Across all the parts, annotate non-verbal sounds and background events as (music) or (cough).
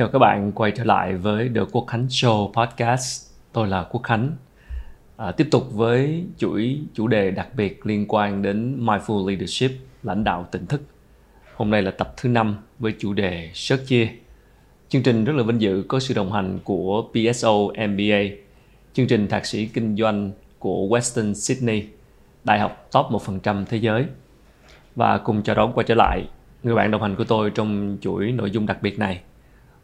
Chào các bạn quay trở lại với The Quốc Khánh Show Podcast. Tôi là Quốc Khánh. À, tiếp tục với chuỗi chủ đề đặc biệt liên quan đến Mindful Leadership, lãnh đạo tỉnh thức. Hôm nay là tập thứ năm với chủ đề sớt chia. Chương trình rất là vinh dự có sự đồng hành của PSO MBA, chương trình thạc sĩ kinh doanh của Western Sydney, đại học top 1% thế giới. Và cùng chào đón quay trở lại người bạn đồng hành của tôi trong chuỗi nội dung đặc biệt này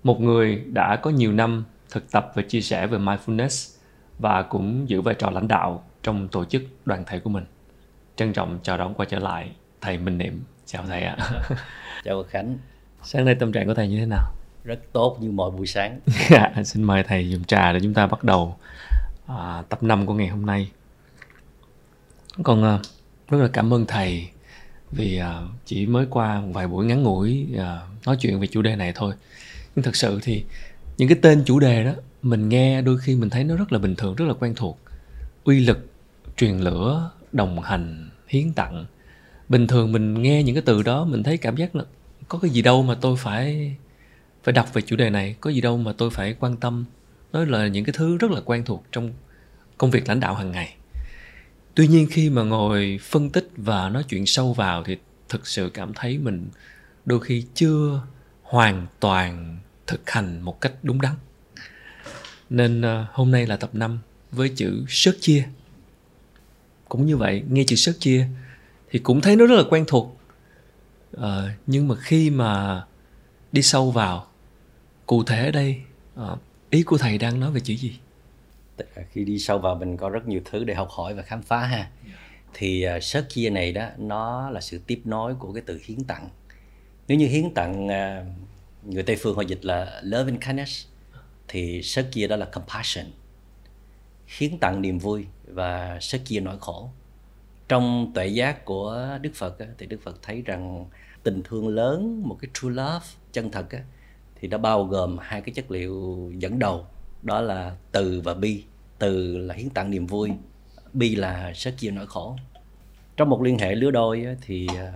một người đã có nhiều năm thực tập và chia sẻ về mindfulness và cũng giữ vai trò lãnh đạo trong tổ chức đoàn thể của mình. Trân trọng chào đón quay trở lại thầy Minh Niệm. Chào thầy ạ. (laughs) Chào Khánh. Sáng nay tâm trạng của thầy như thế nào? Rất tốt như mọi buổi sáng. (laughs) Dạ, xin mời thầy dùng trà để chúng ta bắt đầu à, tập 5 của ngày hôm nay. Còn à, rất là cảm ơn thầy vì à, chỉ mới qua một vài buổi ngắn ngủi à, nói chuyện về chủ đề này thôi nhưng thật sự thì những cái tên chủ đề đó, mình nghe đôi khi mình thấy nó rất là bình thường, rất là quen thuộc. Uy lực, truyền lửa, đồng hành, hiến tặng. Bình thường mình nghe những cái từ đó, mình thấy cảm giác là có cái gì đâu mà tôi phải phải đọc về chủ đề này, có gì đâu mà tôi phải quan tâm. Nó là những cái thứ rất là quen thuộc trong công việc lãnh đạo hàng ngày. Tuy nhiên khi mà ngồi phân tích và nói chuyện sâu vào thì thực sự cảm thấy mình đôi khi chưa hoàn toàn thực hành một cách đúng đắn. Nên ờ, hôm nay là tập 5 với chữ sớt chia. Cũng như vậy nghe chữ sớt chia thì cũng thấy nó rất là quen thuộc. À, nhưng mà khi mà đi sâu vào cụ thể ở đây à, ý của thầy đang nói về chữ gì? Khi đi sâu vào mình có rất nhiều thứ để học hỏi và khám phá ha. Thì uh, sớt chia này đó nó là sự tiếp nối của cái từ hiến tặng. Nếu như hiến tặng uh, người Tây phương họ dịch là love and kindness. Thì sớt kia đó là compassion. Hiến tặng niềm vui và sớt kia nỗi khổ. Trong tuệ giác của Đức Phật thì Đức Phật thấy rằng tình thương lớn, một cái true love chân thật thì nó bao gồm hai cái chất liệu dẫn đầu. Đó là từ và bi. Từ là hiến tặng niềm vui, bi là sớt chia nỗi khổ. Trong một liên hệ lứa đôi thì à,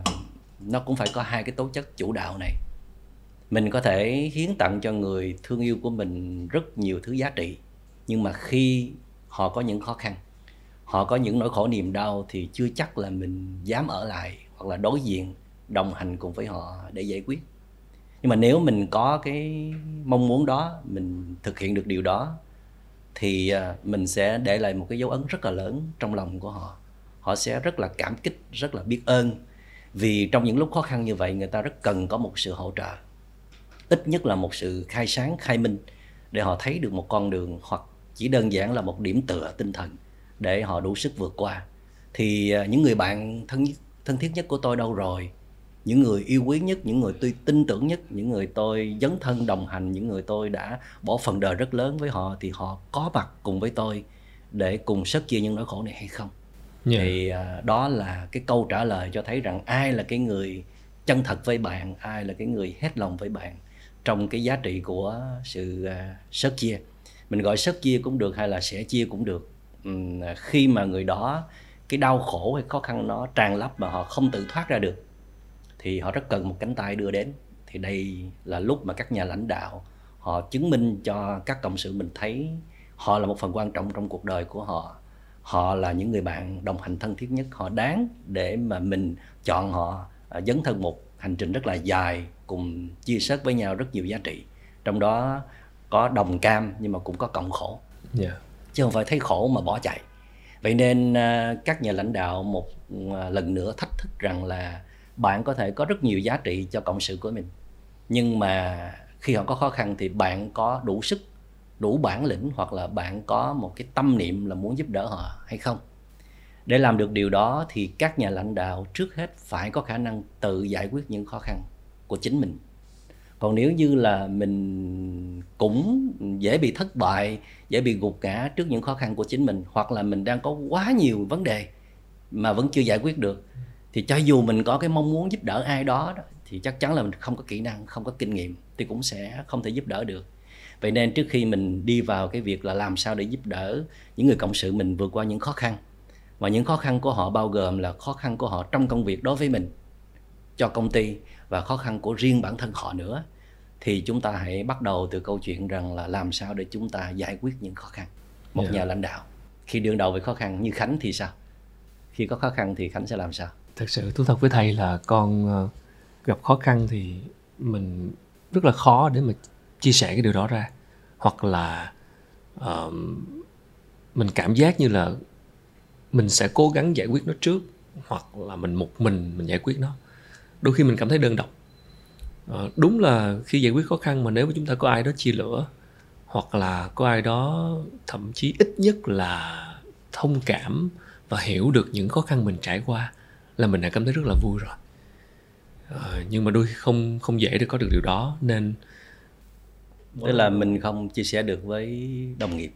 nó cũng phải có hai cái tố chất chủ đạo này mình có thể hiến tặng cho người thương yêu của mình rất nhiều thứ giá trị, nhưng mà khi họ có những khó khăn, họ có những nỗi khổ niềm đau thì chưa chắc là mình dám ở lại hoặc là đối diện, đồng hành cùng với họ để giải quyết. Nhưng mà nếu mình có cái mong muốn đó, mình thực hiện được điều đó, thì à, mình sẽ để lại một cái dấu ấn rất là lớn trong lòng của họ. Họ sẽ rất là cảm kích, rất là biết ơn, vì trong những lúc khó khăn như vậy, người ta rất cần có một sự hỗ trợ ít nhất là một sự khai sáng khai minh để họ thấy được một con đường hoặc chỉ đơn giản là một điểm tựa tinh thần để họ đủ sức vượt qua. Thì à, những người bạn thân thân thiết nhất của tôi đâu rồi? Những người yêu quý nhất những người tôi tin tưởng nhất những người tôi dấn thân đồng hành những người tôi đã bỏ phần đời rất lớn với họ thì họ có mặt cùng với tôi để cùng sớt chia những nỗi khổ này hay không? Yeah. thì uh, đó là cái câu trả lời cho thấy rằng ai là cái người chân thật với bạn ai là cái người hết lòng với bạn trong cái giá trị của sự à, sớt chia. Mình gọi sớt chia cũng được hay là sẻ chia cũng được. À, khi mà người đó, cái đau khổ hay khó khăn nó tràn lấp mà họ không tự thoát ra được, thì họ rất cần một cánh tay đưa đến. Thì đây là lúc mà các nhà lãnh đạo, họ chứng minh cho các cộng sự mình thấy họ là một phần quan trọng trong cuộc đời của họ. Họ là những người bạn đồng hành thân thiết nhất, họ đáng để mà mình chọn họ à, dấn thân một hành trình rất là dài cùng chia sẻ với nhau rất nhiều giá trị. Trong đó có đồng cam nhưng mà cũng có cộng khổ. Yeah. Dạ. chứ không phải thấy khổ mà bỏ chạy. Vậy nên uh, các nhà lãnh đạo một uh, lần nữa thách thức rằng là bạn có thể có rất nhiều giá trị cho cộng sự của mình. Nhưng mà khi họ có khó khăn thì bạn có đủ sức đủ bản lĩnh hoặc là bạn có một cái tâm niệm là muốn giúp đỡ họ hay không. Để làm được điều đó thì các nhà lãnh đạo trước hết phải có khả năng tự giải quyết những khó khăn của chính mình. Còn nếu như là mình cũng dễ bị thất bại dễ bị gục ngã trước những khó khăn của chính mình hoặc là mình đang có quá nhiều vấn đề mà vẫn chưa giải quyết được thì cho dù mình có cái mong muốn giúp đỡ ai đó, đó thì chắc chắn là mình không có kỹ năng không có kinh nghiệm thì cũng sẽ không thể giúp đỡ được. Vậy nên trước khi mình đi vào cái việc là làm sao để giúp đỡ những người cộng sự mình vượt qua những khó khăn và những khó khăn của họ bao gồm là khó khăn của họ trong công việc đối với mình cho công ty và khó khăn của riêng bản thân họ nữa thì chúng ta hãy bắt đầu từ câu chuyện rằng là làm sao để chúng ta giải quyết những khó khăn. Một Dạ. nhà lãnh đạo khi đương đầu với khó khăn như khánh thì sao? Khi có khó khăn thì khánh sẽ làm sao? Thật sự thú thật với thầy là con ờ, gặp khó khăn thì mình rất là khó để mà chia sẻ cái điều đó ra. Hoặc là ờ, mình cảm giác như là mình sẽ cố gắng giải quyết nó trước hoặc là mình một mình mình giải quyết nó đôi khi mình cảm thấy đơn độc. Ờ, đúng là khi giải quyết khó khăn mà nếu mà chúng ta có ai đó chia lửa hoặc là có ai đó thậm chí ít nhất là thông cảm và hiểu được những khó khăn mình trải qua là mình đã cảm thấy rất là vui rồi. Ờ, nhưng mà đôi khi không không dễ để có được điều đó nên tức là mình không chia sẻ được với đồng nghiệp.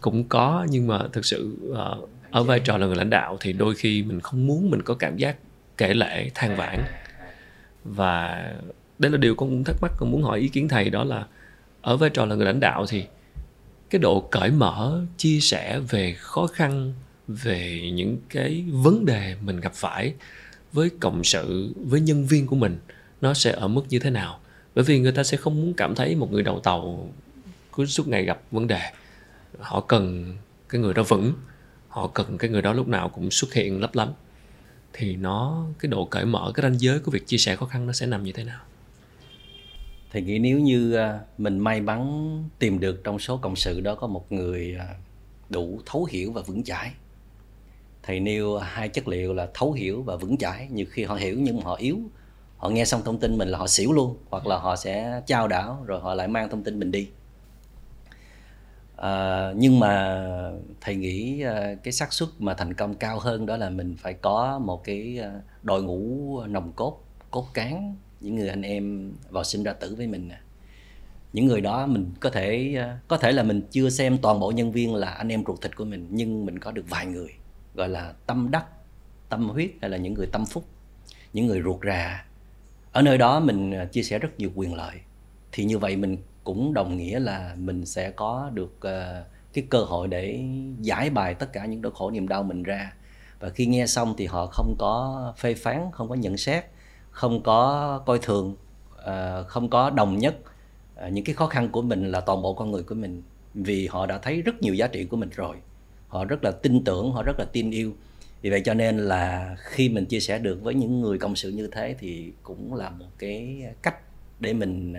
Cũng có nhưng mà thực sự ờ, ở vai trò là người lãnh đạo thì đôi khi mình không muốn mình có cảm giác kể lễ than vãn. Và đấy là điều con cũng thắc mắc, con muốn hỏi ý kiến thầy đó là, ở vai trò là người lãnh đạo thì cái độ cởi mở, chia sẻ về khó khăn, về những cái vấn đề mình gặp phải với cộng sự, với nhân viên của mình, nó sẽ ở mức như thế nào? Bởi vì người ta sẽ không muốn cảm thấy một người đầu tàu cứ suốt ngày gặp vấn đề. Họ cần cái người đó vững, họ cần cái người đó lúc nào cũng xuất hiện lấp lánh thì nó, cái độ cởi mở, cái ranh giới của việc chia sẻ khó khăn nó sẽ nằm như thế nào? Thì nghĩ nếu như à, mình may mắn tìm được trong số cộng sự đó có một người à, đủ thấu hiểu và vững chãi thầy nêu hai chất liệu là thấu hiểu và vững chãi. Nhiều khi họ hiểu nhưng mà họ yếu. Họ nghe xong thông tin mình là họ xỉu luôn, hoặc là họ sẽ trao đảo rồi họ lại mang thông tin mình đi à, nhưng mà thầy nghĩ ờ, cái xác suất mà thành công cao hơn đó là mình phải có một cái ờ, đội ngũ nồng cốt cốt cán những người anh em vào sinh ra tử với mình nè. Những người đó mình có thể có thể là mình chưa xem toàn bộ nhân viên là anh em ruột thịt của mình nhưng mình có được vài người gọi là tâm đắc tâm huyết hay là những người tâm phúc những người ruột rà. Ở nơi đó mình chia sẻ rất nhiều quyền lợi. Thì như vậy mình cũng đồng nghĩa là mình sẽ có được ờ, cái cơ hội để giải bài tất cả những nỗi khổ niềm đau mình ra. Và khi nghe xong thì họ không có phê phán, không có nhận xét, không có coi thường ờ, không có đồng nhất ờ, những cái khó khăn của mình là toàn bộ con người của mình. Vì họ đã thấy rất nhiều giá trị của mình rồi. Họ rất là tin tưởng, họ rất là tin yêu. Vì vậy cho nên là khi mình chia sẻ được với những người cộng sự như thế thì cũng là một cái cách để mình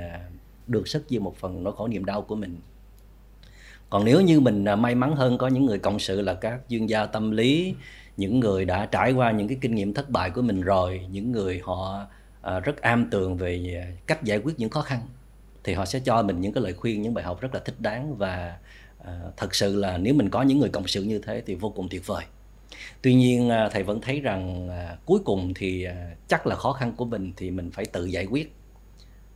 được sức chia một phần nỗi khổ niềm đau của mình. Còn nếu như mình à, may mắn hơn có những người cộng sự là các chuyên gia tâm lý, những người đã trải qua những cái kinh nghiệm thất bại của mình rồi, những người họ à, rất am tường về cách giải quyết những khó khăn, thì họ sẽ cho mình những cái lời khuyên, những bài học rất là thích đáng và à, thật sự là nếu mình có những người cộng sự như thế thì vô cùng tuyệt vời. Tuy nhiên thầy vẫn thấy rằng cuối cùng thì chắc là khó khăn của mình thì mình phải tự giải quyết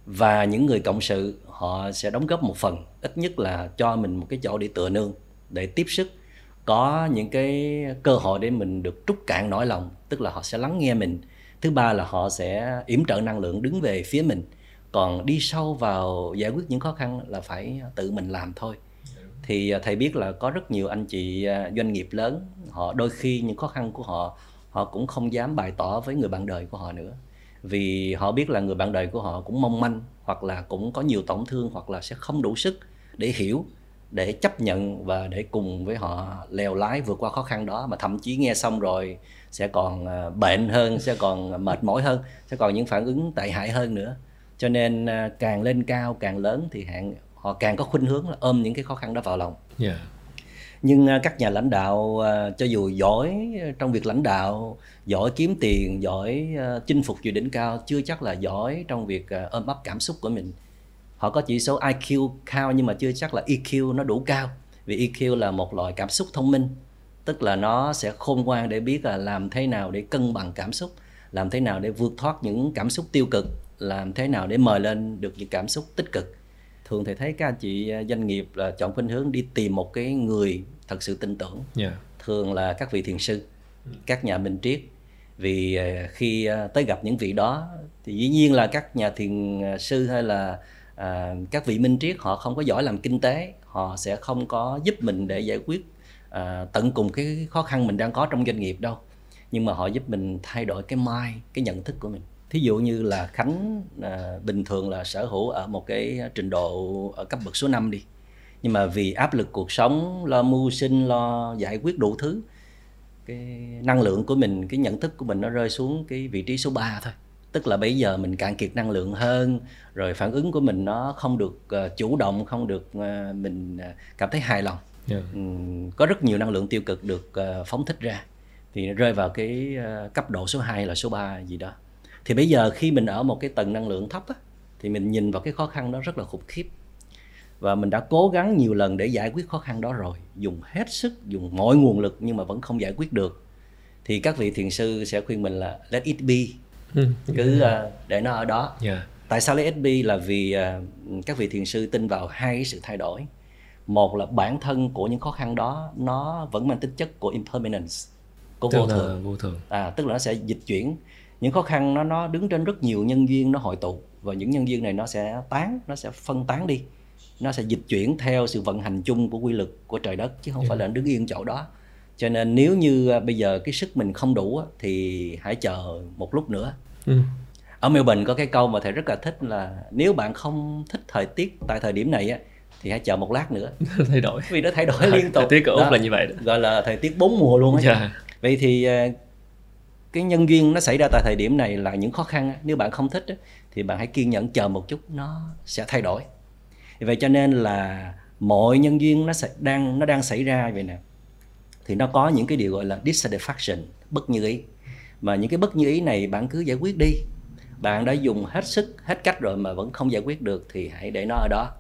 và những người cộng sự, họ sẽ đóng góp một phần, ít nhất là cho mình một cái chỗ để tựa nương, để tiếp sức, có những cái cơ hội để mình được trút cạn nỗi lòng, tức là họ sẽ lắng nghe mình. Thứ ba là họ sẽ yểm trợ năng lượng đứng về phía mình. Còn đi sâu vào giải quyết những khó khăn là phải tự mình làm thôi. Thì à, thầy biết là có rất nhiều anh chị à, doanh nghiệp lớn, họ đôi khi những khó khăn của họ họ cũng không dám bày tỏ với người bạn đời của họ nữa vì họ biết là người bạn đời của họ cũng mong manh, hoặc là cũng có nhiều tổn thương, hoặc là sẽ không đủ sức để hiểu, để chấp nhận và để cùng với họ leo lái vượt qua khó khăn đó. Mà thậm chí nghe xong rồi sẽ còn à, bệnh hơn, sẽ còn mệt mỏi hơn, sẽ còn những phản ứng tệ hại hơn nữa. Cho nên à, càng lên cao, càng lớn thì hạn, họ càng có khuynh hướng là ôm những cái khó khăn đó vào lòng. Yeah nhưng à, các nhà lãnh đạo à, cho dù giỏi trong việc lãnh đạo, giỏi kiếm tiền, giỏi à, chinh phục dự đỉnh cao, chưa chắc là giỏi trong việc ôm ấp cảm xúc của mình. Họ có chỉ số IQ cao nhưng mà chưa chắc là EQ nó đủ cao, vì EQ là một loại cảm xúc thông minh. Tức là nó sẽ khôn ngoan để biết là làm thế nào để cân bằng cảm xúc, làm thế nào để vượt thoát những cảm xúc tiêu cực, làm thế nào để mời lên được những cảm xúc tích cực thường thì thấy các anh chị à, doanh nghiệp là chọn khuynh hướng đi tìm một cái người thật sự tin tưởng. Yeah. thường là các vị thiền sư các nhà minh triết. Vì à, khi à, tới gặp những vị đó thì dĩ nhiên là các nhà thiền sư hay là à, các vị minh triết họ không có giỏi làm kinh tế họ sẽ không có giúp mình để giải quyết à, tận cùng cái khó khăn mình đang có trong doanh nghiệp đâu. Nhưng mà họ giúp mình thay đổi cái mind cái nhận thức của mình thí dụ như là khánh à, bình thường là sở hữu ở một cái trình độ ở cấp bậc số 5 đi. Nhưng mà vì áp lực cuộc sống lo mưu sinh lo giải quyết đủ thứ cái năng lượng của mình cái nhận thức của mình nó rơi xuống cái vị trí số 3 thôi. Tức là bây giờ mình cạn kiệt năng lượng hơn rồi phản ứng của mình nó không được uh, chủ động không được uh, mình uh, cảm thấy hài lòng. Yeah. um, có rất nhiều năng lượng tiêu cực được uh, phóng thích ra. Thì rơi vào cái uh, cấp độ số 2 là số 3 gì đó thì bây giờ khi mình ở một cái tầng năng lượng thấp á, thì mình nhìn vào cái khó khăn đó rất là khủng khiếp. Và mình đã cố gắng nhiều lần để giải quyết khó khăn đó rồi. Dùng hết sức dùng mọi nguồn lực nhưng mà vẫn không giải quyết được. Thì các vị thiền sư sẽ khuyên mình là let it be. Ừ. cứ uh, để nó ở đó. Yeah. tại sao let it be? Là vì uh, các vị thiền sư tin vào hai cái sự thay đổi. Một là bản thân của những khó khăn đó nó vẫn mang tính chất của impermanence của vô thường. vô thường. À tức là nó sẽ dịch chuyển những khó khăn nó nó đứng trên rất nhiều nhân duyên nó hội tụ và những nhân duyên này nó sẽ tán nó sẽ phân tán đi nó sẽ dịch chuyển theo sự vận hành chung của quy lực của trời đất chứ không yeah. phải là đứng yên chỗ đó cho nên nếu như à, bây giờ cái sức mình không đủ thì hãy chờ một lúc nữa ừ. ở Melbourne có cái câu mà thầy rất là thích là nếu bạn không thích thời tiết tại thời điểm này á thì hãy chờ một lát nữa (laughs) thay đổi vì nó thay đổi liên tục thời tiết của úc là như vậy đó. gọi là thời tiết bốn mùa luôn á yeah. Dạ. vậy thì à, cái nhân duyên nó xảy ra tại thời điểm này là những khó khăn nếu bạn không thích thì bạn hãy kiên nhẫn chờ một chút, nó sẽ thay đổi. Vậy cho nên là mọi nhân duyên nó sẽ đang, nó đang xảy ra vậy nè. Thì nó có những cái điều gọi là dissatisfaction, bất như ý. Mà những cái bất như ý này bạn cứ giải quyết đi. Bạn đã dùng hết sức, hết cách rồi mà vẫn không giải quyết được thì hãy để nó ở đó.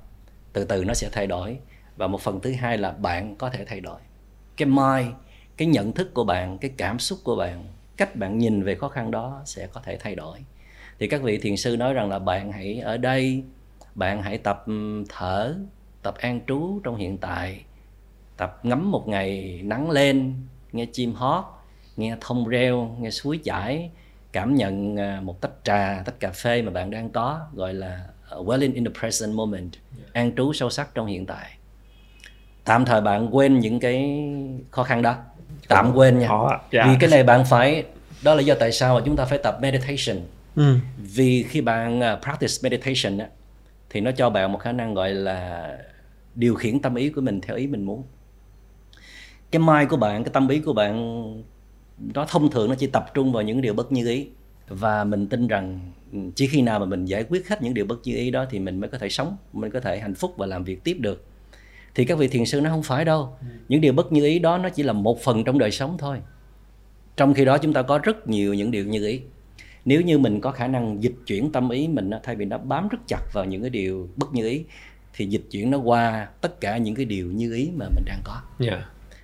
Từ từ nó sẽ thay đổi. Và một phần thứ hai là bạn có thể thay đổi. Cái mind, cái nhận thức của bạn, cái cảm xúc của bạn cách bạn nhìn về khó khăn đó sẽ có thể thay đổi. Thì các vị thiền sư nói rằng là bạn hãy ở đây bạn hãy tập thở tập an trú trong hiện tại tập ngắm một ngày nắng lên nghe chim hót nghe thông reo nghe suối chảy cảm nhận à, một tách trà tách cà phê mà bạn đang có gọi là well in, in the present moment an trú sâu sắc trong hiện tại. Tạm thời bạn quên những cái khó khăn đó tạm quên nha. Dạ. vì cái này bạn phải đó là do tại sao mà chúng ta phải tập meditation. Ừ. vì khi bạn uh, practice meditation á, thì nó cho bạn một khả năng gọi là điều khiển tâm ý của mình theo ý mình muốn. Cái mind của bạn cái tâm ý của bạn nó thông thường nó chỉ tập trung vào những điều bất như ý. Và mình tin rằng ừ, chỉ khi nào mà mình giải quyết hết những điều bất như ý đó thì mình mới có thể sống mình có thể hạnh phúc và làm việc tiếp được thì các vị thiền sư nó không phải đâu. Những điều bất như ý đó nó chỉ là một phần trong đời sống thôi. Trong khi đó chúng ta có rất nhiều những điều như ý. Nếu như mình có khả năng dịch chuyển tâm ý mình thay vì nó bám rất chặt vào những cái điều bất như ý thì dịch chuyển nó qua tất cả những cái điều như ý mà mình đang có. Yeah.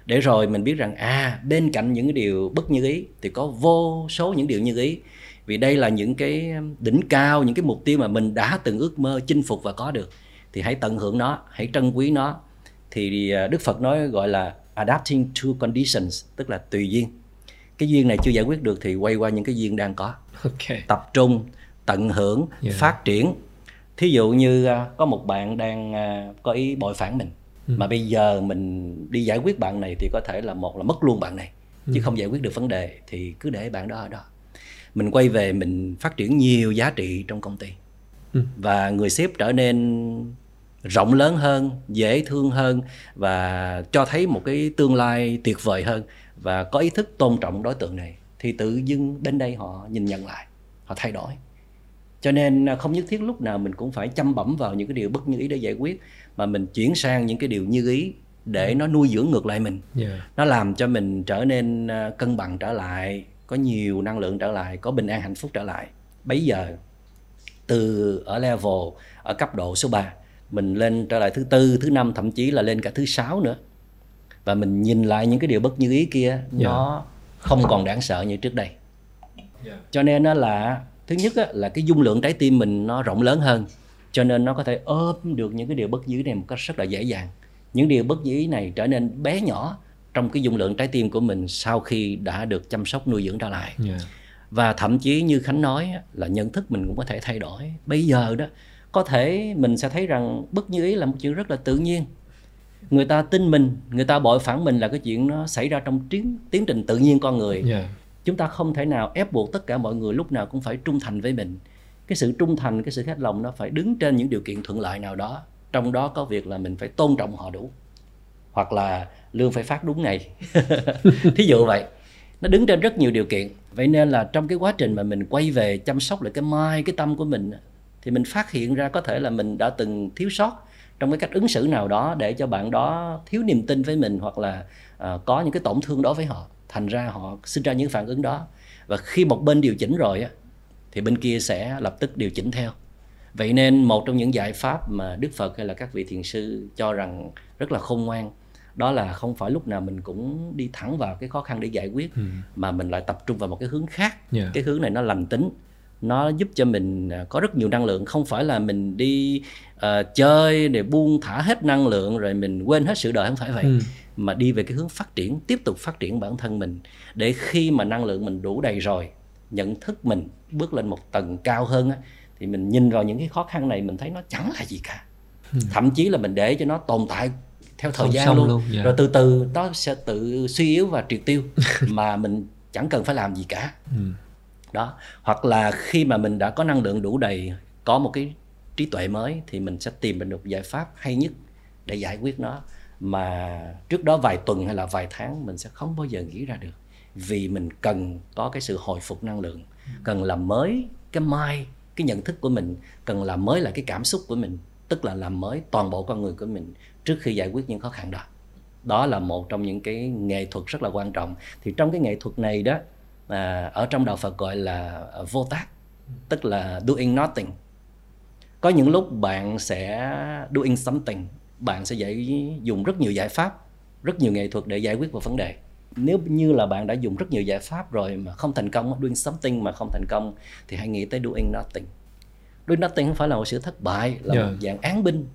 để rồi mình biết rằng à bên cạnh những cái điều bất như ý thì có vô số những điều như ý. Vì đây là những cái đỉnh cao những cái mục tiêu mà mình đã từng ước mơ chinh phục và có được. Thì hãy tận hưởng nó hãy trân quý nó thì à, đức phật nói gọi là adapting to conditions tức là tùy duyên cái duyên này chưa giải quyết được thì quay qua những cái duyên đang có okay. tập trung tận hưởng yeah. phát triển thí dụ như à, có một bạn đang à, có ý bội phản mình ừ. mà bây giờ mình đi giải quyết bạn này thì có thể là một là mất luôn bạn này ừ. chứ không giải quyết được vấn đề thì cứ để bạn đó ở đó mình quay về mình phát triển nhiều giá trị trong công ty ừ. và người sếp trở nên rộng lớn hơn dễ thương hơn và cho thấy một cái tương lai tuyệt vời hơn và có ý thức tôn trọng đối tượng này thì tự dưng đến đây họ nhìn nhận lại họ thay đổi. Cho nên à, không nhất thiết lúc nào mình cũng phải chăm bẩm vào những cái điều bất như ý để giải quyết mà mình chuyển sang những cái điều như ý để nó nuôi dưỡng ngược lại mình. Yeah. nó làm cho mình trở nên à, cân bằng trở lại có nhiều năng lượng trở lại có bình an hạnh phúc trở lại. Bây giờ từ ở level ở cấp độ số 3 mình lên trở lại thứ tư thứ năm thậm chí là lên cả thứ sáu nữa và mình nhìn lại những cái điều bất như ý kia yeah. nó không còn đáng sợ như trước đây yeah. cho nên nó là thứ nhất á, là cái dung lượng trái tim mình nó rộng lớn hơn cho nên nó có thể ôm được những cái điều bất như ý này một cách rất là dễ dàng những điều bất như ý này trở nên bé nhỏ trong cái dung lượng trái tim của mình sau khi đã được chăm sóc nuôi dưỡng trở lại yeah. và thậm chí như khánh nói là nhận thức mình cũng có thể thay đổi bây giờ đó có thể mình sẽ thấy rằng bất như ý là một chuyện rất là tự nhiên. Người ta tin mình người ta bội phản mình là cái chuyện nó xảy ra trong tiến tiến trình tự nhiên con người. Yeah. chúng ta không thể nào ép buộc tất cả mọi người lúc nào cũng phải trung thành với mình. Cái sự trung thành cái sự khách lòng nó phải đứng trên những điều kiện thuận lợi nào đó. Trong đó có việc là mình phải tôn trọng họ đủ. Hoặc là lương phải phát đúng ngày. (laughs) Thí dụ vậy. Nó đứng trên rất nhiều điều kiện. Vậy nên là trong cái quá trình mà mình quay về chăm sóc lại cái mai cái tâm của mình thì mình phát hiện ra có thể là mình đã từng thiếu sót trong cái cách ứng xử nào đó để cho bạn đó thiếu niềm tin với mình hoặc là uh, có những cái tổn thương đó với họ thành ra họ sinh ra những phản ứng đó và khi một bên điều chỉnh rồi á thì bên kia sẽ lập tức điều chỉnh theo vậy nên một trong những giải pháp mà đức phật hay là các vị thiền sư cho rằng rất là khôn ngoan đó là không phải lúc nào mình cũng đi thẳng vào cái khó khăn để giải quyết ừ. mà mình lại tập trung vào một cái hướng khác yeah. Dạ. cái hướng này nó lành tính nó giúp cho mình à, có rất nhiều năng lượng không phải là mình đi uh, chơi để buông thả hết năng lượng rồi mình quên hết sự đời không phải vậy ừ. mà đi về cái hướng phát triển tiếp tục phát triển bản thân mình để khi mà năng lượng mình đủ đầy rồi nhận thức mình bước lên một tầng cao hơn á, thì mình nhìn vào những cái khó khăn này mình thấy nó chẳng là gì cả ừ. thậm chí là mình để cho nó tồn tại theo thời Không gian luôn, luôn yeah. Dạ. rồi từ từ nó sẽ tự suy yếu và triệt tiêu (laughs) mà mình chẳng cần phải làm gì cả ừ đó. Hoặc là khi mà mình đã có năng lượng đủ đầy, có một cái trí tuệ mới thì mình sẽ tìm được giải pháp hay nhất để giải quyết nó. Mà trước đó vài tuần hay là vài tháng mình sẽ không bao giờ nghĩ ra được. Vì mình cần có cái sự hồi phục năng lượng, cần làm mới cái mai, cái nhận thức của mình, cần làm mới lại cái cảm xúc của mình, tức là làm mới toàn bộ con người của mình trước khi giải quyết những khó khăn đó. Đó là một trong những cái nghệ thuật rất là quan trọng. Thì trong cái nghệ thuật này đó à, ở trong đạo Phật gọi là vô tác tức là doing nothing. Có những lúc bạn sẽ doing something bạn sẽ giải dùng rất nhiều giải pháp rất nhiều nghệ thuật để giải quyết một vấn đề. Nếu như là bạn đã dùng rất nhiều giải pháp rồi mà không thành công doing something mà không thành công thì hãy nghĩ tới doing nothing. Doing nothing không phải là một sự thất bại là yeah. một dạng án binh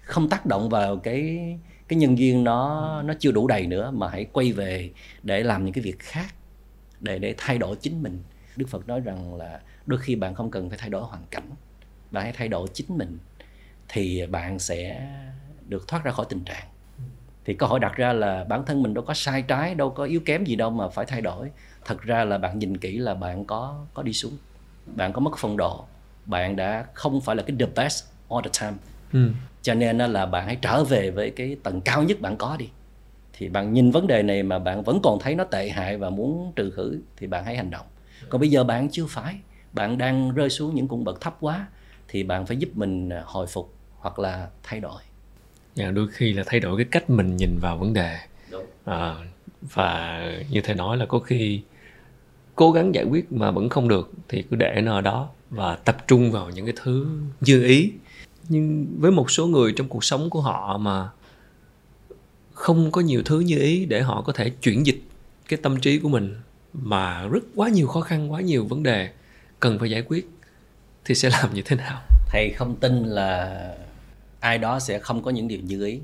không tác động vào cái cái nhân duyên nó nó chưa đủ đầy nữa mà hãy quay về để làm những cái việc khác để để thay đổi chính mình. Đức phật nói rằng là đôi khi bạn không cần phải thay đổi hoàn cảnh bạn hãy thay đổi chính mình thì bạn sẽ được thoát ra khỏi tình trạng. Thì câu hỏi đặt ra là bản thân mình đâu có sai trái đâu có yếu kém gì đâu mà phải thay đổi. Thật ra là bạn nhìn kỹ là bạn có có đi xuống bạn có mất phong độ bạn đã không phải là cái the best all the time. Ừ. cho nên là bạn hãy trở về với cái tầng cao nhất bạn có đi thì bạn nhìn vấn đề này mà bạn vẫn còn thấy nó tệ hại và muốn trừ khử thì bạn hãy hành động. Còn bây giờ bạn chưa phải. Bạn đang rơi xuống những cung bậc thấp quá thì bạn phải giúp mình hồi phục hoặc là thay đổi. Yeah, đôi khi là thay đổi cái cách mình nhìn vào vấn đề. À, và như thầy nói là có khi cố gắng giải quyết mà vẫn không được thì cứ để nó ở đó và tập trung vào những cái thứ như ý. Nhưng với một số người trong cuộc sống của họ mà không có nhiều thứ như ý để họ có thể chuyển dịch cái tâm trí của mình mà rất quá nhiều khó khăn quá nhiều vấn đề cần phải giải quyết thì sẽ (laughs) làm như thế nào thầy không tin là ai đó sẽ không có những điều như ý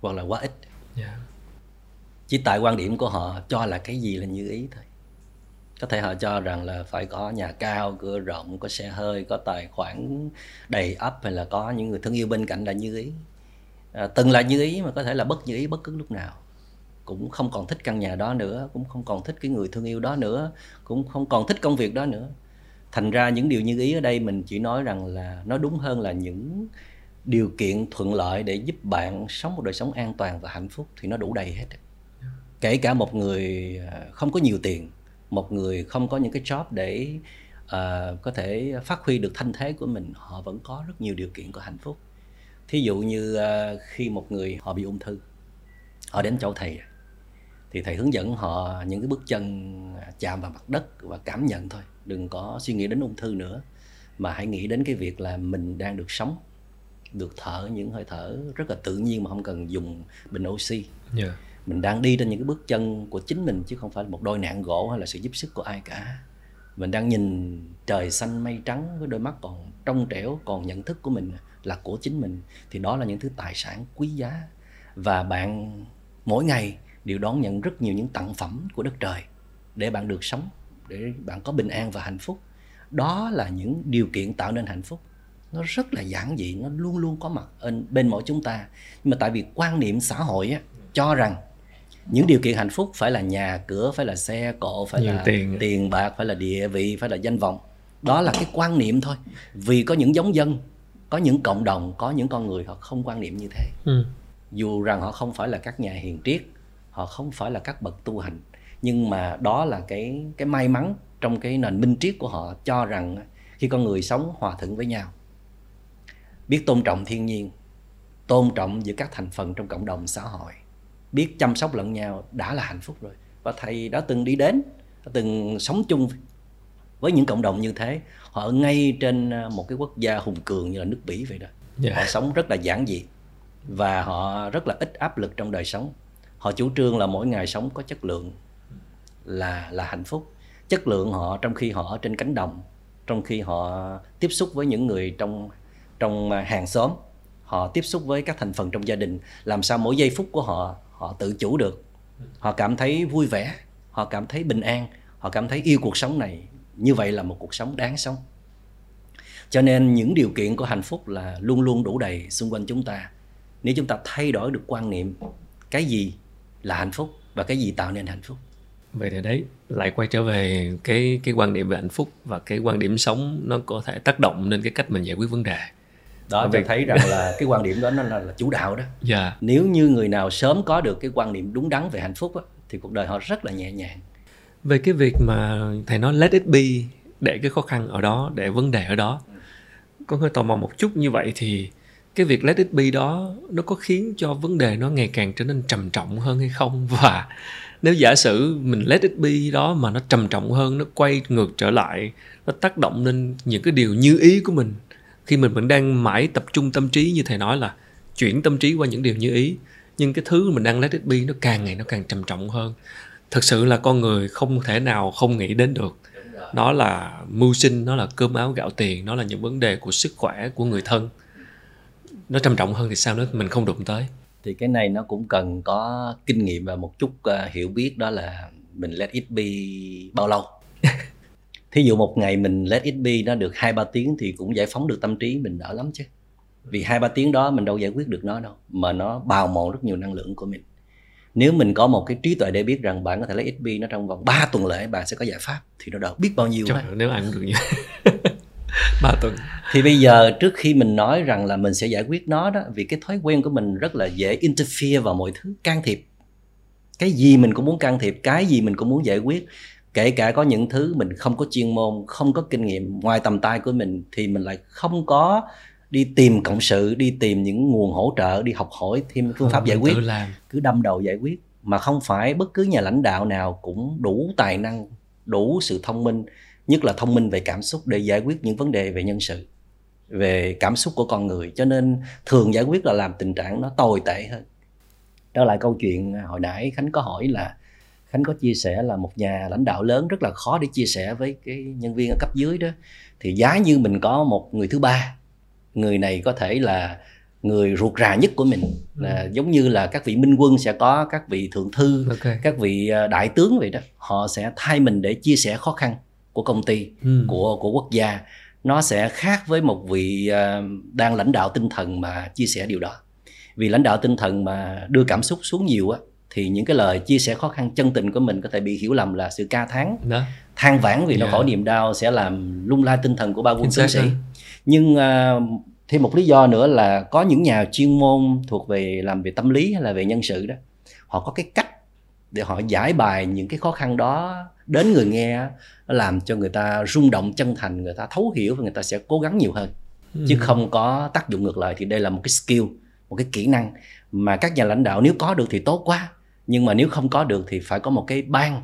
hoặc là quá ít yeah. Dạ. chỉ tại quan điểm của họ cho là cái gì là như ý thôi có thể họ cho rằng là phải có nhà cao cửa rộng có xe hơi có tài khoản đầy ắp hay là có những người thân yêu bên cạnh là như ý à, từng là như ý mà có thể là bất như ý bất cứ lúc nào. Cũng không còn thích căn nhà đó nữa cũng không còn thích cái người thương yêu đó nữa cũng không còn thích công việc đó nữa. Thành ra những điều như ý ở đây mình chỉ nói rằng là nó đúng hơn là những điều kiện thuận lợi để giúp bạn sống một đời sống an toàn và hạnh phúc thì nó đủ đầy hết. Kể cả một người à, không có nhiều tiền một người không có những cái job để uh, có thể phát huy được thanh thế của mình họ vẫn có rất nhiều điều kiện của hạnh phúc thí dụ như uh, khi một người họ bị ung thư họ đến chỗ thầy thì thầy hướng dẫn họ những cái bước chân chạm vào mặt đất và cảm nhận thôi đừng có suy nghĩ đến ung thư nữa mà hãy nghĩ đến cái việc là mình đang được sống được thở những hơi thở rất là tự nhiên mà không cần dùng bình oxy yeah. Dạ. mình đang đi trên những cái bước chân của chính mình chứ không phải là một đôi nạn gỗ hay là sự giúp sức của ai cả mình đang nhìn trời xanh mây trắng với đôi mắt còn trong trẻo còn nhận thức của mình là của chính mình thì đó là những thứ tài sản quý giá. Và bạn mỗi ngày đều đón nhận rất nhiều những tặng phẩm của đất trời để bạn được sống để bạn có bình an và hạnh phúc. Đó là những điều kiện tạo nên hạnh phúc. Nó rất là giản dị nó luôn luôn có mặt bên mỗi chúng ta. Nhưng mà tại vì quan niệm xã hội á, cho rằng những điều kiện hạnh phúc phải là nhà cửa phải là xe cộ phải Nhiều là tiền. tiền bạc phải là địa vị phải là danh vọng đó là cái quan niệm thôi. Vì có những giống dân có những cộng đồng có những con người họ không quan niệm như thế. Ừ. dù rằng họ không phải là các nhà hiền triết họ không phải là các bậc tu hành nhưng mà đó là cái cái may mắn trong cái nền minh triết của họ cho rằng khi con người sống hòa thuận với nhau. Biết tôn trọng thiên nhiên tôn trọng giữa các thành phần trong cộng đồng xã hội. Biết chăm sóc lẫn nhau đã là hạnh phúc rồi. Và thầy đã từng đi đến đã từng sống chung với những cộng đồng như thế họ ở ngay trên à, một cái quốc gia hùng cường như là nước bỉ vậy đó. Dạ. họ sống rất là giản dị và họ rất là ít áp lực trong đời sống. Họ chủ trương là mỗi ngày sống có chất lượng là là hạnh phúc. Chất lượng họ trong khi họ ở trên cánh đồng trong khi họ tiếp xúc với những người trong trong à, hàng xóm. Họ tiếp xúc với các thành phần trong gia đình. Làm sao mỗi giây phút của họ họ tự chủ được. Họ cảm thấy vui vẻ họ cảm thấy bình an họ cảm thấy yêu cuộc sống này như vậy là một cuộc sống đáng sống. Cho nên những điều kiện của hạnh phúc là luôn luôn đủ đầy xung quanh chúng ta. Nếu chúng ta thay đổi được quan niệm cái gì là hạnh phúc và cái gì tạo nên hạnh phúc? Vậy thì đấy lại quay trở về cái cái quan điểm về hạnh phúc và cái quan điểm sống nó có thể tác động lên cái cách mình giải quyết vấn đề. Đó cho thấy rằng là (laughs) cái quan điểm đó nó là, là chủ đạo đó. Dạ. Nếu như người nào sớm có được cái quan niệm đúng đắn về hạnh phúc á, thì cuộc đời họ rất là nhẹ nhàng về cái việc mà thầy nói let it be, để cái khó khăn ở đó, để vấn đề ở đó, con hơi tò mò một chút như vậy thì cái việc let it be đó, nó có khiến cho vấn đề nó ngày càng trở nên trầm trọng hơn hay không? Và nếu giả sử mình let it be đó mà nó trầm trọng hơn, nó quay ngược trở lại, nó tác động lên những cái điều như ý của mình, khi mình vẫn đang mãi tập trung tâm trí như thầy nói là chuyển tâm trí qua những điều như ý, nhưng cái thứ mình đang let it be nó càng ngày nó càng trầm trọng hơn thực sự là con người không thể nào không nghĩ đến được. Nó là mưu sinh nó là cơm áo gạo tiền nó là những vấn đề của sức khỏe của người thân. Nó trầm trọng hơn thì sao nữa? Mình không đụng tới. Thì cái này nó cũng cần có kinh nghiệm và một chút ờ, hiểu biết đó là mình let it be bao lâu. (laughs) Thí dụ một ngày mình let it be nó được hai ba tiếng thì cũng giải phóng được tâm trí mình đỡ lắm chứ. Vì hai ba tiếng đó mình đâu giải quyết được nó đâu mà nó bào mòn rất nhiều năng lượng của mình nếu mình có một cái trí tuệ để biết rằng bạn có thể it be nó trong vòng 3 tuần lễ bạn sẽ có giải pháp thì nó đỡ biết bao nhiêu Trời nếu ăn được như (laughs) ba tuần. Thì bây giờ trước khi mình nói rằng là mình sẽ giải quyết nó đó vì cái thói quen của mình rất là dễ interfere vào mọi thứ can thiệp. Cái gì mình cũng muốn can thiệp cái gì mình cũng muốn giải quyết. Kể cả có những thứ mình không có chuyên môn không có kinh nghiệm ngoài tầm tay của mình thì mình lại không có đi tìm cộng sự đi tìm những nguồn hỗ trợ đi học hỏi thêm phương pháp giải quyết. cứ đâm đầu giải quyết. Mà không phải bất cứ nhà lãnh đạo nào cũng đủ tài năng đủ sự thông minh nhất là thông minh về cảm xúc để giải quyết những vấn đề về nhân sự về cảm xúc của con người. Cho nên thường giải quyết là làm tình trạng nó tồi tệ hơn. Trở lại câu chuyện hồi nãy khánh có hỏi là khánh có chia sẻ là một nhà lãnh đạo lớn rất là khó để chia sẻ với cái nhân viên ở cấp dưới đó. Thì giá như mình có một người thứ ba người này có thể là người ruột rà nhất của mình. Là giống như là các vị minh quân sẽ có các vị thượng thư ok. các vị ờ, đại tướng vậy đó họ sẽ thay mình để chia sẻ khó khăn của công ty Ừ. của của quốc gia. Nó sẽ khác với một vị ờ, đang lãnh đạo tinh thần mà chia sẻ điều đó. Vì lãnh đạo tinh thần mà đưa cảm xúc xuống nhiều á thì những cái lời chia sẻ khó khăn chân tình của mình có thể bị hiểu lầm là sự ca thán đó. than vãn vì nó Dạ. khổ niềm đau sẽ làm lung lay tinh thần của ba quân tướng sĩ. Nhưng à, thêm một lý do nữa là có những nhà chuyên môn thuộc về làm về tâm lý hay là về nhân sự đó họ có cái cách để họ giải bài những cái khó khăn đó đến người nghe làm cho người ta rung động chân thành người ta thấu hiểu và người ta sẽ cố gắng nhiều hơn Ừ. chứ không có tác dụng ngược lại thì đây là một cái skill một cái kỹ năng mà các nhà lãnh đạo nếu có được thì tốt quá nhưng mà nếu không có được thì phải có một cái ban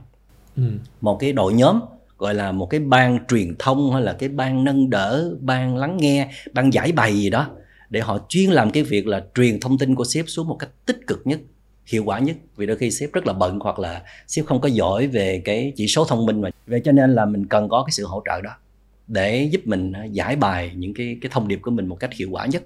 Ừ. một cái đội nhóm gọi là một cái ban truyền thông hay là cái ban nâng đỡ ban lắng nghe ban giải bày gì đó để họ chuyên làm cái việc là truyền thông tin của sếp xuống một cách tích cực nhất hiệu quả nhất. Vì đôi khi sếp rất là bận hoặc là sếp không có giỏi về cái chỉ số thông minh mà. Vậy cho nên là mình cần có cái sự hỗ trợ đó để giúp mình ờ, giải bài những cái cái thông điệp của mình một cách hiệu quả nhất.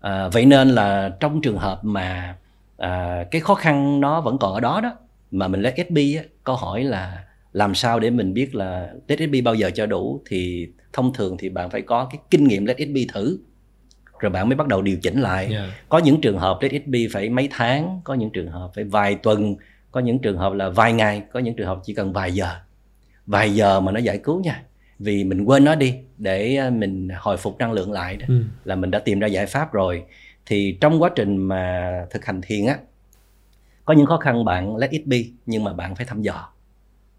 À, vậy nên là trong trường hợp mà à, cái khó khăn nó vẫn còn ở đó đó mà mình lấy SB á, câu hỏi là làm sao để mình biết là let it be bao giờ cho đủ? Thì thông thường thì bạn phải có cái kinh nghiệm let it be thử. Rồi bạn mới bắt đầu điều chỉnh lại. Dạ. có những trường hợp let it be phải mấy tháng có những trường hợp phải vài tuần có những trường hợp là vài ngày có những trường hợp chỉ cần vài giờ. Vài giờ mà nó giải cứu nha. Vì mình quên nó đi để à, mình hồi phục năng lượng lại đó ừ. là mình đã tìm ra giải pháp rồi. Thì trong quá trình mà thực hành thiền á có những khó khăn bạn let it be nhưng mà bạn phải thăm dò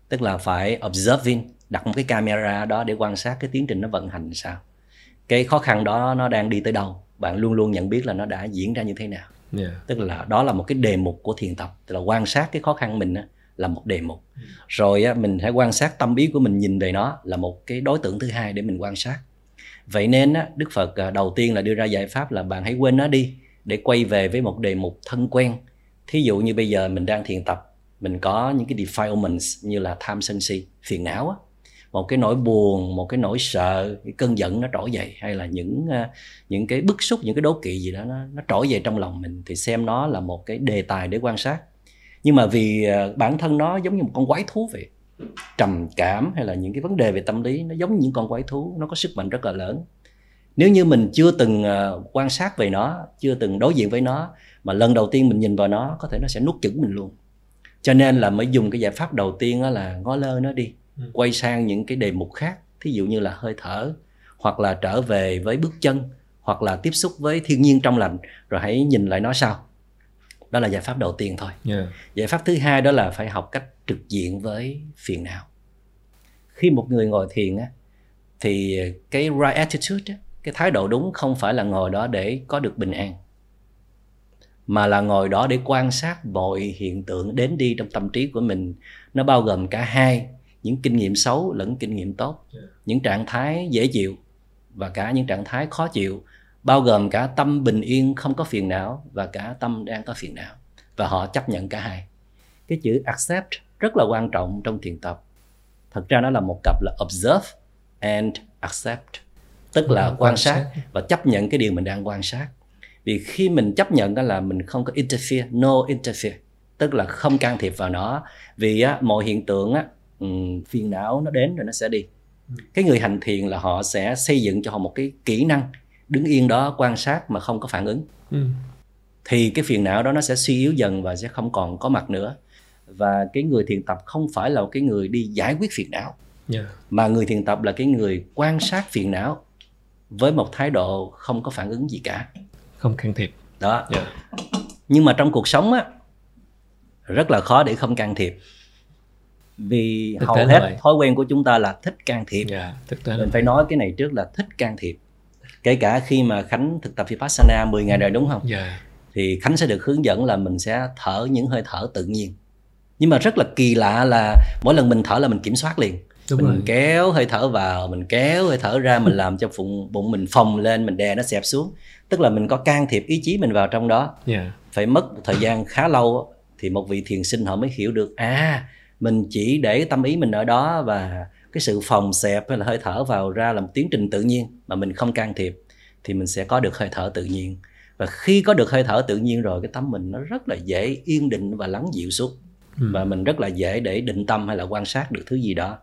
tức là phải observing đặt một cái camera đó để quan sát cái tiến trình nó vận hành sao. Cái khó khăn đó nó đang đi tới đâu? Bạn luôn luôn nhận biết là nó đã diễn ra như thế nào. Yeah. tức là đó là một cái đề mục của thiền tập. Tức là quan sát cái khó khăn mình á, là một đề mục. Ừ. rồi á, mình hãy quan sát tâm ý của mình nhìn về nó là một cái đối tượng thứ hai để mình quan sát. Vậy nên á, đức phật à, đầu tiên là đưa ra giải pháp là bạn hãy quên nó đi để quay về với một đề mục thân quen. Thí dụ như bây giờ mình đang thiền tập mình có những cái defilements như là tham sân si, phiền não á. Một cái nỗi buồn, một cái nỗi sợ, cái cơn giận nó trỗi dậy, hay là những ờ, những cái bức xúc, những cái đố kỵ gì đó nó nó trỗi dậy trong lòng mình, thì xem nó là một cái đề tài để quan sát. Nhưng mà vì ờ, bản thân nó giống như một con quái thú vậy, trầm cảm hay là những cái vấn đề về tâm lý, nó giống như những con quái thú, nó có sức mạnh rất là lớn. Nếu như mình chưa từng ờ, quan sát về nó, chưa từng đối diện với nó, mà lần đầu tiên mình nhìn vào nó, có thể nó sẽ nuốt chửng mình luôn cho nên là mới dùng cái giải pháp đầu tiên đó là ngó lơ nó đi ừ. quay sang những cái đề mục khác thí dụ như là hơi thở hoặc là trở về với bước chân hoặc là tiếp xúc với thiên nhiên trong lành. Rồi hãy nhìn lại nó sau. Đó là giải pháp đầu tiên thôi. Yeah. giải pháp thứ hai đó là phải học cách trực diện với phiền não. Khi một người ngồi thiền á thì cái right attitude á, cái thái độ đúng không phải là ngồi đó để có được bình an mà là ngồi đó để quan sát mọi hiện tượng đến đi trong tâm trí của mình. Nó bao gồm cả hai những kinh nghiệm xấu lẫn kinh nghiệm tốt. Những trạng thái dễ chịu và cả những trạng thái khó chịu bao gồm cả tâm bình yên không có phiền não và cả tâm đang có phiền não. Và họ chấp nhận cả hai. Cái chữ accept rất là quan trọng trong thiền tập. Thật ra nó là một cặp là observe and accept. Tức là quan sát. và chấp nhận cái điều mình đang quan sát vì khi mình chấp nhận đó là mình không có interfere no interfere tức là không can thiệp vào nó vì á, mọi hiện tượng á, phiền não nó đến rồi nó sẽ đi. Cái người hành thiền là họ sẽ xây dựng cho họ một cái kỹ năng đứng yên đó quan sát mà không có phản ứng. Ừ. thì cái phiền não đó nó sẽ suy yếu dần và sẽ không còn có mặt nữa. Và cái người thiền tập không phải là cái người đi giải quyết phiền não. Yeah. mà người thiền tập là cái người quan sát phiền não với một thái độ không có phản ứng gì cả không can thiệp. Đó. Yeah. nhưng mà trong cuộc sống á rất là khó để không can thiệp. Vì thực hầu hết vậy. thói quen của chúng ta là thích can thiệp. Yeah, thực tế mình phải nói cái này trước là thích can thiệp. Kể cả khi mà khánh thực tập vipassana 10 ngày rồi đúng không? Yeah. thì khánh sẽ được hướng dẫn là mình sẽ thở những hơi thở tự nhiên. Nhưng mà rất là kỳ lạ là mỗi lần mình thở là mình kiểm soát liền Đúng mình rồi. kéo hơi thở vào mình kéo hơi thở ra mình làm cho bụng bụng mình phồng lên mình đè nó xẹp xuống tức là mình có can thiệp ý chí mình vào trong đó yeah. phải mất một thời gian khá lâu thì một vị thiền sinh họ mới hiểu được à mình chỉ để tâm ý mình ở đó và cái sự phòng xẹp hay là hơi thở vào ra là một tiến trình tự nhiên mà mình không can thiệp thì mình sẽ có được hơi thở tự nhiên và khi có được hơi thở tự nhiên rồi cái tâm mình nó rất là dễ yên định và lắng dịu xuống ừ. và mình rất là dễ để định tâm hay là quan sát được thứ gì đó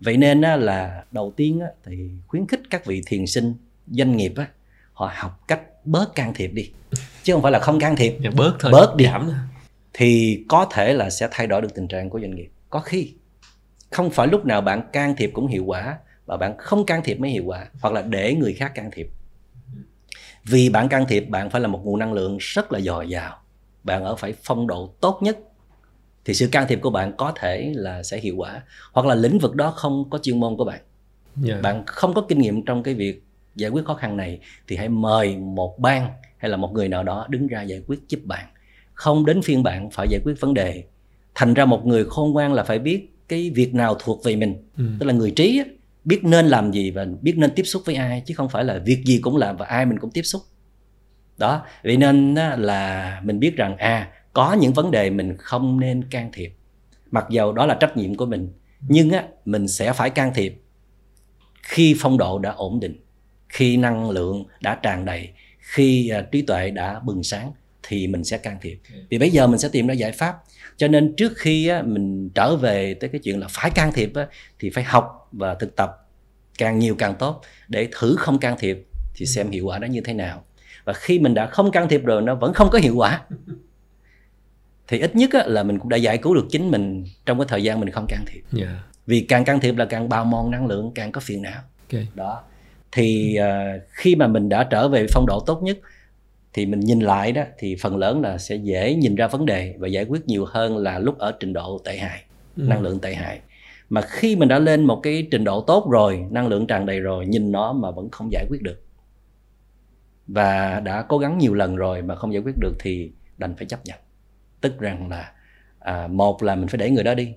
vậy nên là đầu tiên thì khuyến khích các vị thiền sinh doanh nghiệp họ học cách bớt can thiệp đi. Chứ không phải là không can thiệp. Dạ, bớt thôi. Bớt đi. Giảm thì có thể là sẽ thay đổi được tình trạng của doanh nghiệp. Có khi không phải lúc nào bạn can thiệp cũng hiệu quả và bạn không can thiệp mới hiệu quả hoặc là để người khác can thiệp. Vì bạn can thiệp bạn phải là một nguồn năng lượng rất là dồi dào. Bạn ở phải phong độ tốt nhất thì sự can thiệp của bạn có thể là sẽ hiệu quả hoặc là lĩnh vực đó không có chuyên môn của bạn yeah. Dạ. bạn không có kinh nghiệm trong cái việc giải quyết khó khăn này thì hãy mời một ban hay là một người nào đó đứng ra giải quyết giúp bạn không đến phiên bạn phải giải quyết vấn đề thành ra một người khôn ngoan là phải biết cái việc nào thuộc về mình ừ. tức là người trí biết nên làm gì và biết nên tiếp xúc với ai chứ không phải là việc gì cũng làm và ai mình cũng tiếp xúc đó vậy nên là mình biết rằng à có những vấn đề mình không nên can thiệp. Mặc dầu đó là trách nhiệm của mình nhưng á mình sẽ phải can thiệp. Khi phong độ đã ổn định khi năng lượng đã tràn đầy khi uh, trí tuệ đã bừng sáng thì mình sẽ can thiệp. Vì bây giờ mình sẽ tìm ra giải pháp. Cho nên trước khi á, mình trở về tới cái chuyện là phải can thiệp á, thì phải học và thực tập càng nhiều càng tốt. Để thử không can thiệp thì xem hiệu quả nó như thế nào. Và khi mình đã không can thiệp rồi nó vẫn không có hiệu quả (laughs) thì ít nhất á, là mình cũng đã giải cứu được chính mình trong cái thời gian mình không can thiệp. Dạ. Vì càng can thiệp là càng bào mòn năng lượng càng có phiền não. Ok. Đó. Thì uh, khi mà mình đã trở về phong độ tốt nhất thì mình nhìn lại đó thì phần lớn là sẽ dễ nhìn ra vấn đề và giải quyết nhiều hơn là lúc ở trình độ tệ hại Ừ. năng lượng tệ hại. Mà khi mình đã lên một cái trình độ tốt rồi năng lượng tràn đầy rồi nhìn nó mà vẫn không giải quyết được và đã cố gắng nhiều lần rồi mà không giải quyết được thì đành phải chấp nhận tức rằng là à, một là mình phải để người đó đi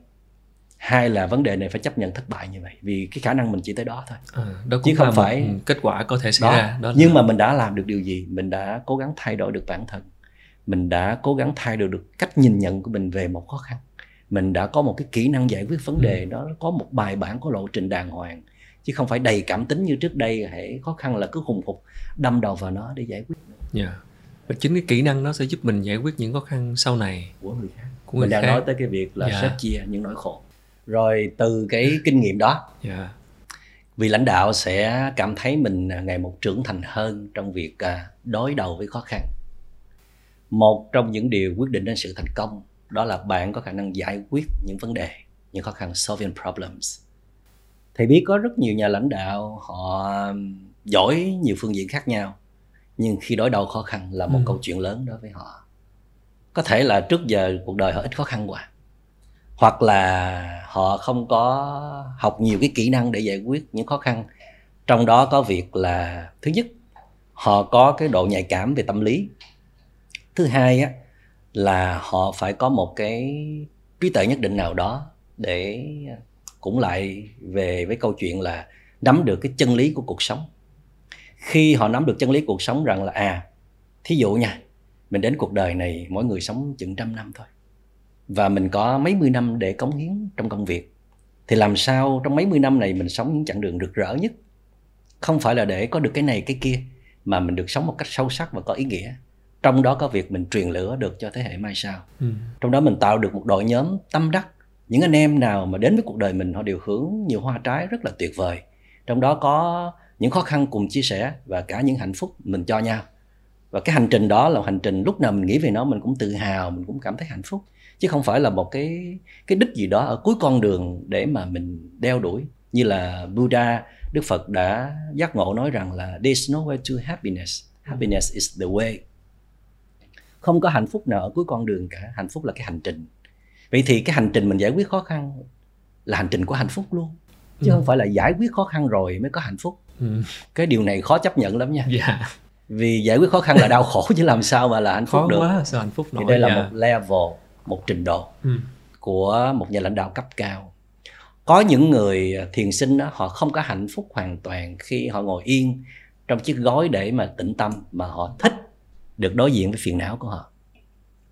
hai là vấn đề này phải chấp nhận thất bại như vậy vì cái khả năng mình chỉ tới đó thôi. À, đó Chứ cũng không là phải- kết quả có thể xảy đó. ra. Đó là nhưng mà mình đã làm được điều gì? Mình đã cố gắng thay đổi được bản thân. Mình đã cố gắng thay đổi được cách nhìn nhận của mình về một khó khăn. Mình đã có một cái kỹ năng giải quyết vấn đề nó có một bài bản có lộ trình đàng hoàng. Chứ không phải đầy cảm tính như trước đây hệ khó khăn là cứ hùng hục đâm đầu vào nó để giải quyết. Dạ và chính cái kỹ năng đó sẽ giúp mình giải quyết những khó khăn sau này. Của người khác. Của người mình đang khác. nói tới cái việc là Dạ. sẻ chia những nỗi khổ. Rồi từ cái kinh nghiệm đó dạ. vị lãnh đạo sẽ cảm thấy mình à, ngày một trưởng thành hơn trong việc à, đối đầu với khó khăn. Một trong những điều quyết định đến sự thành công đó là bạn có khả năng giải quyết những vấn đề những khó khăn solving problems. Thầy biết có rất nhiều nhà lãnh đạo họ giỏi nhiều phương diện khác nhau nhưng khi đối đầu khó khăn là một Ừ. câu chuyện lớn đối với họ. Có thể là trước giờ cuộc đời họ ít khó khăn quá. Hoặc là họ không có học nhiều cái kỹ năng để giải quyết những khó khăn. Trong đó có việc là thứ nhất họ có cái độ nhạy cảm về tâm lý. Thứ hai á là họ phải có một cái trí tuệ nhất định nào đó để cũng lại về với câu chuyện là nắm được cái chân lý của cuộc sống khi họ nắm được chân lý cuộc sống rằng là à thí dụ nha mình đến cuộc đời này mỗi người sống chừng trăm năm thôi. Và mình có mấy mươi năm để cống hiến trong công việc. Thì làm sao trong mấy mươi năm này mình sống những chặng đường rực rỡ nhất? Không phải là để có được cái này cái kia mà mình được sống một cách sâu sắc và có ý nghĩa. Trong đó có việc mình truyền lửa được cho thế hệ mai sau. Ừ. trong đó mình tạo được một đội nhóm tâm đắc. Những anh em nào mà đến với cuộc đời mình họ đều hưởng nhiều hoa trái rất là tuyệt vời. Trong đó có những khó khăn cùng chia sẻ và cả những hạnh phúc mình cho nhau. Và cái hành trình đó là hành trình lúc nào mình nghĩ về nó mình cũng tự hào mình cũng cảm thấy hạnh phúc. Chứ không phải là một cái cái đích gì đó ở cuối con đường để mà mình đeo đuổi. Như là Buddha Đức Phật đã giác ngộ nói rằng là there's no way to happiness. Happiness is the way. Không có hạnh phúc nào ở cuối con đường cả. Hạnh phúc là cái hành trình. Vậy thì cái hành trình mình giải quyết khó khăn là hành trình của hạnh phúc luôn. Chứ Ừ. không phải là giải quyết khó khăn rồi mới có hạnh phúc Ừ. cái điều này khó chấp nhận lắm nha dạ vì giải quyết khó khăn là đau khổ chứ làm sao mà là hạnh phúc khó được quá sao hạnh phúc thì nổi đây là dạ. một level một trình độ ừ. của một nhà lãnh đạo cấp cao có những người thiền sinh đó, họ không có hạnh phúc hoàn toàn khi họ ngồi yên trong chiếc gối để mà tĩnh tâm mà họ thích được đối diện với phiền não của họ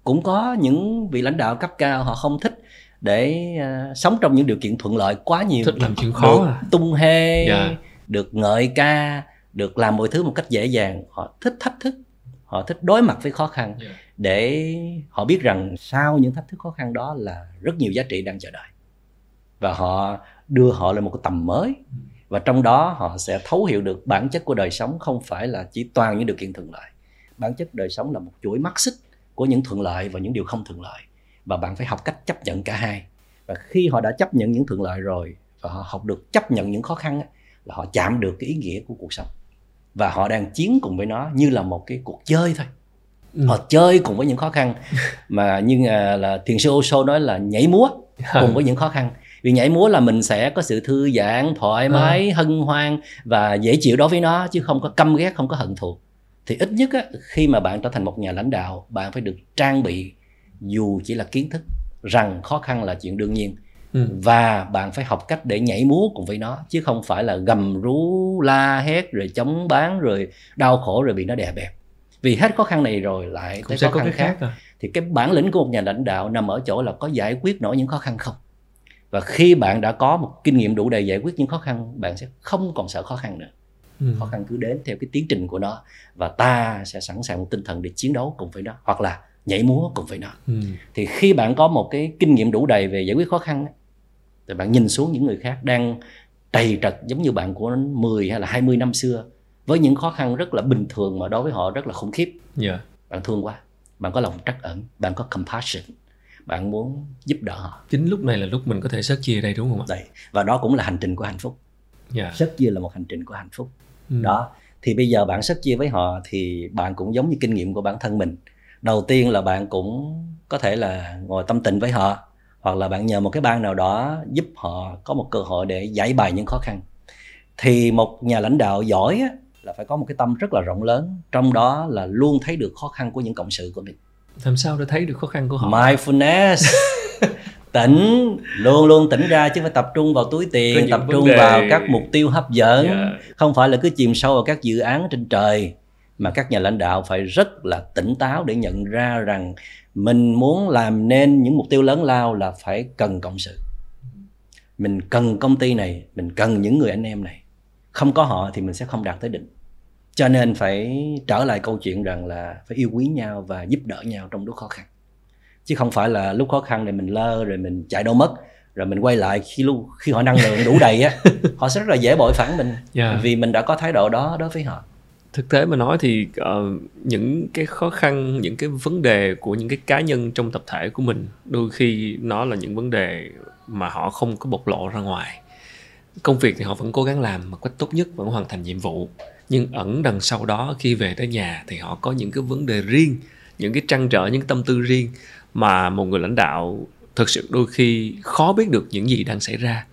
cũng có những vị lãnh đạo cấp cao họ không thích để à, sống trong những điều kiện thuận lợi quá nhiều thích làm chuyện khó à tung hê Dạ. Được ngợi ca được làm mọi thứ một cách dễ dàng. Họ thích thách thức họ thích đối mặt với khó khăn Dạ. để họ biết rằng sau những thách thức khó khăn đó là rất nhiều giá trị đang chờ đợi. Và họ đưa họ lên một cái tầm mới. Và trong đó họ sẽ thấu hiểu được bản chất của đời sống không phải là chỉ toàn những điều kiện thuận lợi. Bản chất đời sống là một chuỗi mắt xích của những thuận lợi và những điều không thuận lợi. Và bạn phải học cách chấp nhận cả hai. Và khi họ đã chấp nhận những thuận lợi rồi và họ học được chấp nhận những khó khăn là họ chạm được cái ý nghĩa của cuộc sống. Và họ đang chiến cùng với nó như là một cái cuộc chơi thôi. Ừ. họ chơi cùng với những khó khăn (laughs) mà như à, là thiền sư Osho nói là nhảy múa cùng với những khó khăn. Vì nhảy múa là mình sẽ có sự thư giãn thoải mái hân hoan và dễ chịu đối với nó chứ không có căm ghét không có hận thù. Thì ít nhất á, khi mà bạn trở thành một nhà lãnh đạo bạn phải được trang bị dù chỉ là kiến thức rằng khó khăn là chuyện đương nhiên Ừ. và bạn phải học cách để nhảy múa cùng với nó chứ không phải là gầm rú la hét rồi chống bán rồi đau khổ rồi bị nó đè bẹp. Vì hết khó khăn này rồi lại cũng tới sẽ khó có khăn cái khác khác. à thì cái bản lĩnh của một nhà lãnh đạo nằm ở chỗ là có giải quyết nổi những khó khăn không? Và khi bạn đã có một kinh nghiệm đủ để giải quyết những khó khăn bạn sẽ không còn sợ khó khăn nữa. Ừ. khó khăn cứ đến theo cái tiến trình của nó và ta sẽ sẵn sàng một tinh thần để chiến đấu cùng với nó. Hoặc là nhảy múa cùng với nó Ừ. thì khi bạn có một cái kinh nghiệm đủ đầy về giải quyết khó khăn thì bạn nhìn xuống những người khác đang trầy trật giống như bạn của 10 hay là 20 năm xưa với những khó khăn rất là bình thường mà đối với họ rất là khủng khiếp. Dạ. Bạn thương quá bạn có lòng trắc ẩn bạn có compassion bạn muốn giúp đỡ họ. Chính lúc này là lúc mình có thể sớt chia đây đúng không ạ? Đây và đó cũng là hành trình của hạnh phúc. Dạ. Sớt chia là một hành trình của hạnh phúc. Ừ. đó thì bây giờ bạn sớt chia với họ thì bạn cũng giống như kinh nghiệm của bản thân mình đầu tiên là bạn cũng có thể là ngồi tâm tình với họ hoặc là bạn nhờ một cái ban nào đó giúp họ có một cơ hội để giải bài những khó khăn. Thì một nhà lãnh đạo giỏi á, là phải có một cái tâm rất là rộng lớn trong đó là luôn thấy được khó khăn của những cộng sự của mình. Làm sao để thấy được khó khăn của họ? Mindfulness. (laughs) Tỉnh luôn luôn tỉnh ra chứ phải tập trung vào túi tiền tập trung đề- vào các mục tiêu hấp dẫn. Dạ. không phải là cứ chìm sâu vào các dự án trên trời mà các nhà lãnh đạo phải rất là tỉnh táo để nhận ra rằng mình muốn làm nên những mục tiêu lớn lao là phải cần cộng sự. Mình cần công ty này mình cần những người anh em này. Không có họ thì mình sẽ không đạt tới đỉnh. Cho nên phải trở lại câu chuyện rằng là phải yêu quý nhau và giúp đỡ nhau trong lúc khó khăn. Chứ không phải là lúc khó khăn này mình lơ rồi mình chạy đâu mất rồi mình quay lại khi lúc khi họ năng lượng đủ đầy á (laughs) họ sẽ rất là dễ bội phản mình Dạ. vì mình đã có thái độ đó đối với họ thực tế mà nói thì uh, những cái khó khăn những cái vấn đề của những cái cá nhân trong tập thể của mình đôi khi nó là những vấn đề mà họ không có bộc lộ ra ngoài. Công việc thì họ vẫn cố gắng làm một cách tốt nhất vẫn hoàn thành nhiệm vụ. Nhưng ẩn đằng sau đó khi về tới nhà thì họ có những cái vấn đề riêng những cái trăn trở những cái tâm tư riêng mà một người lãnh đạo thực sự đôi khi khó biết được những gì đang xảy ra.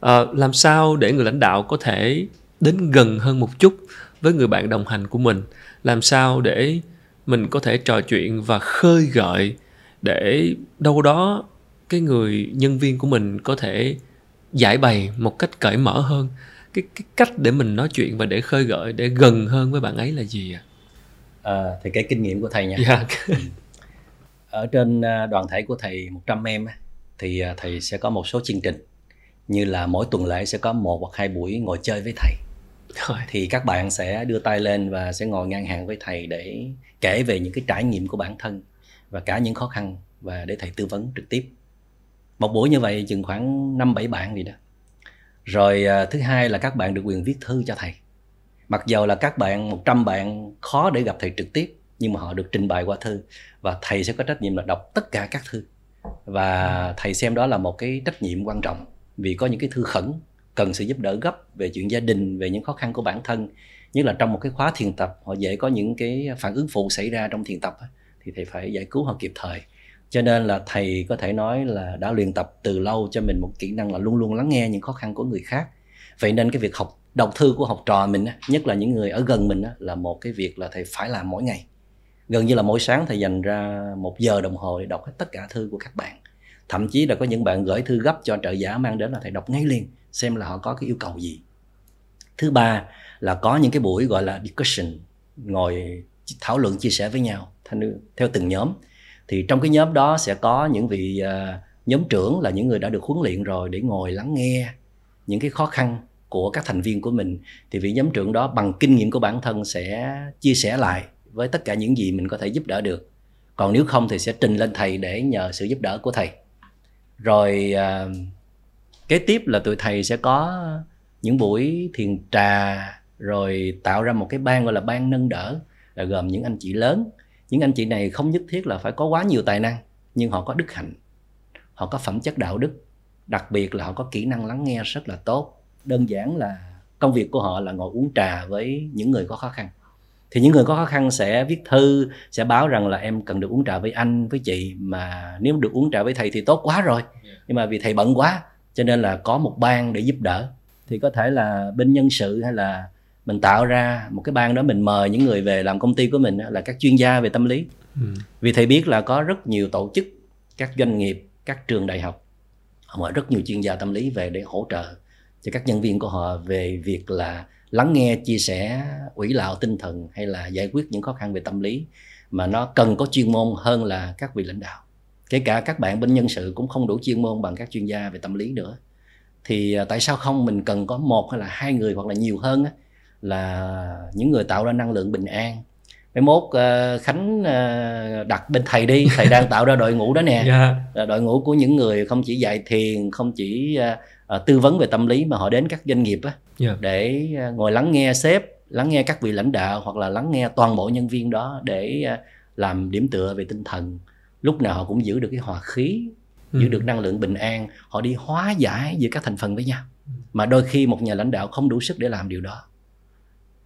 Ờ, làm sao để người lãnh đạo có thể đến gần hơn một chút với người bạn đồng hành của mình? Làm sao để mình có thể trò chuyện và khơi gợi để đâu đó cái người nhân viên của mình có thể giải bày một cách cởi mở hơn? Cái cái cách để mình nói chuyện và để khơi gợi để gần hơn với bạn ấy là gì ạ? à, thì cái kinh nghiệm của thầy nha. Dạ. ở trên à, đoàn thể của thầy 100 em thì à, thầy sẽ có một số chương trình. Như là mỗi tuần lễ sẽ có một hoặc hai buổi ngồi chơi với thầy rồi. thì các bạn sẽ đưa tay lên và sẽ ngồi ngang hàng với thầy để kể về những cái trải nghiệm của bản thân và cả những khó khăn và để thầy tư vấn trực tiếp. Một buổi như vậy chừng khoảng năm bảy bạn gì đó. Rồi à, thứ hai là các bạn được quyền viết thư cho thầy. Mặc dầu là các bạn 100 bạn khó để gặp thầy trực tiếp, nhưng mà họ được trình bày qua thư và thầy sẽ có trách nhiệm là đọc tất cả các thư. Và thầy xem đó là một cái trách nhiệm quan trọng vì có những cái thư khẩn cần sự giúp đỡ gấp về chuyện gia đình, về những khó khăn của bản thân. Nhất là trong một cái khóa thiền tập, họ dễ có những cái phản ứng phụ xảy ra trong thiền tập thì thầy phải giải cứu họ kịp thời. Cho nên là thầy có thể nói là đã luyện tập từ lâu cho mình một kỹ năng là luôn luôn lắng nghe những khó khăn của người khác. Vậy nên cái việc học, đọc thư của học trò mình nhất là những người ở gần mình là một cái việc là thầy phải làm mỗi ngày. Gần như là mỗi sáng thầy dành ra một giờ đồng hồ để đọc hết tất cả thư của các bạn thậm chí là có những bạn gửi thư gấp cho trợ giả mang đến là thầy đọc ngay liền xem là họ có cái yêu cầu gì. Thứ ba là có những cái buổi gọi là discussion ngồi thảo luận chia sẻ với nhau theo- từng nhóm. Thì trong cái nhóm đó sẽ có những vị uh, nhóm trưởng là những người đã được huấn luyện rồi để ngồi lắng nghe những cái khó khăn của các thành viên của mình. Thì vị nhóm trưởng đó bằng kinh nghiệm của bản thân sẽ chia sẻ lại với tất cả những gì mình có thể giúp đỡ được. Còn nếu không thì sẽ trình lên thầy để nhờ sự giúp đỡ của thầy rồi à, kế tiếp là tụi thầy sẽ có những buổi thiền trà rồi tạo ra một cái ban gọi là ban nâng đỡ là gồm những anh chị lớn. Những anh chị này không nhất thiết là phải có quá nhiều tài năng nhưng họ có đức hạnh họ có phẩm chất đạo đức. Đặc biệt là họ có kỹ năng lắng nghe rất là tốt. Đơn giản là công việc của họ là ngồi uống trà với những người có khó khăn thì những người có khó khăn sẽ viết thư sẽ báo rằng là em cần được uống trà với anh với chị mà nếu được uống trà với thầy thì tốt quá rồi. Nhưng mà vì thầy bận quá cho nên là có một ban để giúp đỡ. Thì có thể là bên nhân sự hay là mình tạo ra một cái ban đó mình mời những người về làm công ty của mình á, là các chuyên gia về tâm lý. Ừ. vì thầy biết là có rất nhiều tổ chức các doanh nghiệp các trường đại học họ mời rất nhiều chuyên gia tâm lý về để hỗ trợ cho các nhân viên của họ về việc là lắng nghe chia sẻ ủy lạo tinh thần hay là giải quyết những khó khăn về tâm lý mà nó cần có chuyên môn hơn là các vị lãnh đạo. Kể cả các bạn bên nhân sự cũng không đủ chuyên môn bằng các chuyên gia về tâm lý nữa. Thì à, tại sao không? Mình cần có một hay là hai người hoặc là nhiều hơn á, là những người tạo ra năng lượng bình an mai mốt ờ, khánh ờ, đặt bên thầy đi thầy đang tạo ra đội ngũ đó nè (laughs) Dạ. là đội ngũ của những người không chỉ dạy thiền không chỉ ờ, ờ, tư vấn về tâm lý mà họ đến các doanh nghiệp á, Dạ. để ờ, ngồi lắng nghe sếp lắng nghe các vị lãnh đạo hoặc là lắng nghe toàn bộ nhân viên đó để ờ, làm điểm tựa về tinh thần lúc nào họ cũng giữ được cái hòa khí giữ Ừ. được năng lượng bình an họ đi hóa giải giữa các thành phần với nhau mà đôi khi một nhà lãnh đạo không đủ sức để làm điều đó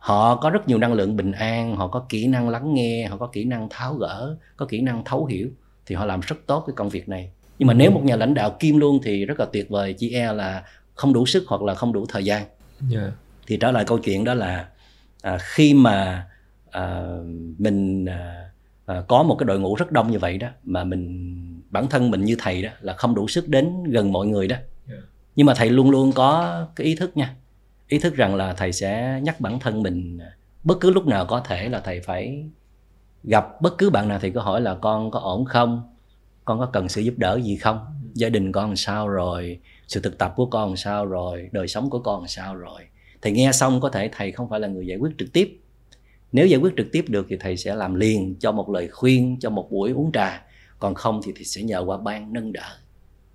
họ có rất nhiều năng lượng bình an họ có kỹ năng lắng nghe họ có kỹ năng tháo gỡ có kỹ năng thấu hiểu thì họ làm rất tốt cái công việc này nhưng mà nếu một nhà lãnh đạo kim luôn thì rất là tuyệt vời chỉ e là không đủ sức hoặc là không đủ thời gian Dạ. thì trở lại câu chuyện đó là à, khi mà à, mình à, à, có một cái đội ngũ rất đông như vậy đó mà mình bản thân mình như thầy đó là không đủ sức đến gần mọi người đó Yeah. nhưng mà thầy luôn luôn có cái ý thức nha ý thức rằng là thầy sẽ nhắc bản thân mình à, bất cứ lúc nào có thể là thầy phải gặp bất cứ bạn nào thì có hỏi là con có ổn không? Con có cần sự giúp đỡ gì không? Gia đình con làm sao rồi? Sự thực tập của con làm sao rồi? Đời sống của con làm sao rồi? Thầy nghe xong có thể thầy không phải là người giải quyết trực tiếp. Nếu giải quyết trực tiếp được thì thầy sẽ làm liền cho một lời khuyên, cho một buổi uống trà. Còn không thì thầy sẽ nhờ qua ban nâng đỡ.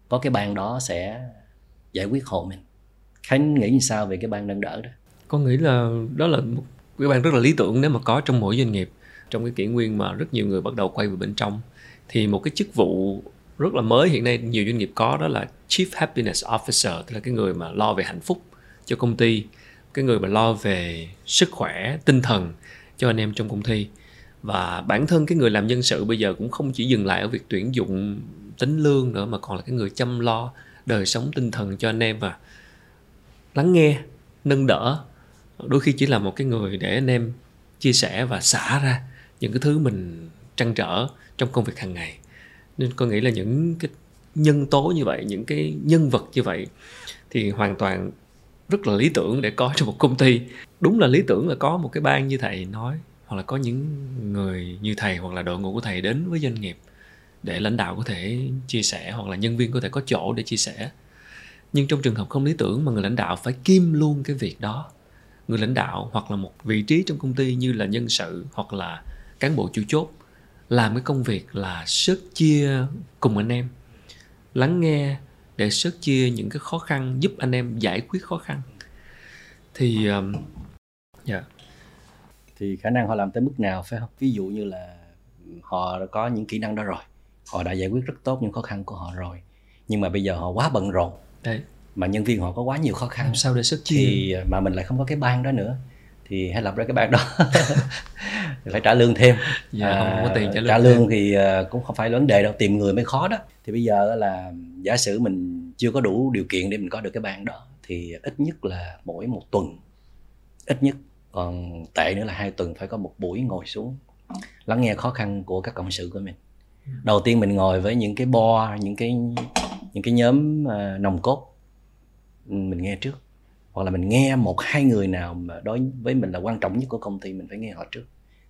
Có cái ban đó sẽ giải quyết hộ mình khánh nghĩ như sao về cái ban nâng đỡ đó? Con nghĩ là đó là một cái ban rất là lý tưởng nếu mà có trong mỗi doanh nghiệp. Trong cái kỷ nguyên mà rất nhiều người bắt đầu quay về bên trong. Thì một cái chức vụ rất là mới hiện nay nhiều doanh nghiệp có đó là Chief Happiness Officer, tức là cái người mà lo về hạnh phúc cho công ty, cái người mà lo về sức khỏe, tinh thần cho anh em trong công ty. Và bản thân cái người làm nhân sự bây giờ cũng không chỉ dừng lại ở việc tuyển dụng, tính lương nữa, mà còn là cái người chăm lo đời sống tinh thần cho anh em và lắng nghe, nâng đỡ. Đôi khi chỉ là một cái người để anh em chia sẻ và xả ra những cái thứ mình trăn trở trong công việc hàng ngày. Nên con nghĩ là những cái nhân tố như vậy, những cái nhân vật như vậy thì hoàn toàn rất là lý tưởng để có trong một công ty. Đúng là lý tưởng là có một cái ban như thầy nói, hoặc là có những người như thầy, hoặc là đội ngũ của thầy đến với doanh nghiệp để lãnh đạo có thể chia sẻ, hoặc là nhân viên có thể có chỗ để chia sẻ nhưng trong trường hợp không lý tưởng mà người lãnh đạo phải kiêm luôn cái việc đó. Người lãnh đạo hoặc là một vị trí trong công ty như là nhân sự hoặc là cán bộ chủ chốt làm cái công việc là sớt chia cùng anh em lắng nghe để sớt chia những cái khó khăn giúp anh em giải quyết khó khăn. Thì um, dạ. Thì khả năng họ làm tới mức nào phải không? Ví dụ như là họ đã có những kỹ năng đó rồi họ đã giải quyết rất tốt những khó khăn của họ rồi nhưng mà bây giờ họ quá bận rộn đấy. Mà nhân viên họ có quá nhiều khó khăn. Làm sao để sớt chia? thì mà mình lại không có cái ban đó nữa thì hãy lập ra cái ban đó. (laughs) Phải trả lương thêm. Dạ không, không có tiền trả lương trả lương thì à, cũng không phải vấn đề đâu tìm người mới khó đó. Thì bây giờ là giả sử mình chưa có đủ điều kiện để mình có được cái ban đó thì ít nhất là mỗi một tuần ít nhất. Còn tệ nữa là hai tuần phải có một buổi ngồi xuống lắng nghe khó khăn của các cộng sự của mình. Đầu tiên mình ngồi với những cái bo những cái những cái nhóm à, nòng cốt mình nghe trước. Hoặc là mình nghe một hai người nào mà đối với mình là quan trọng nhất của công ty, mình phải nghe họ trước.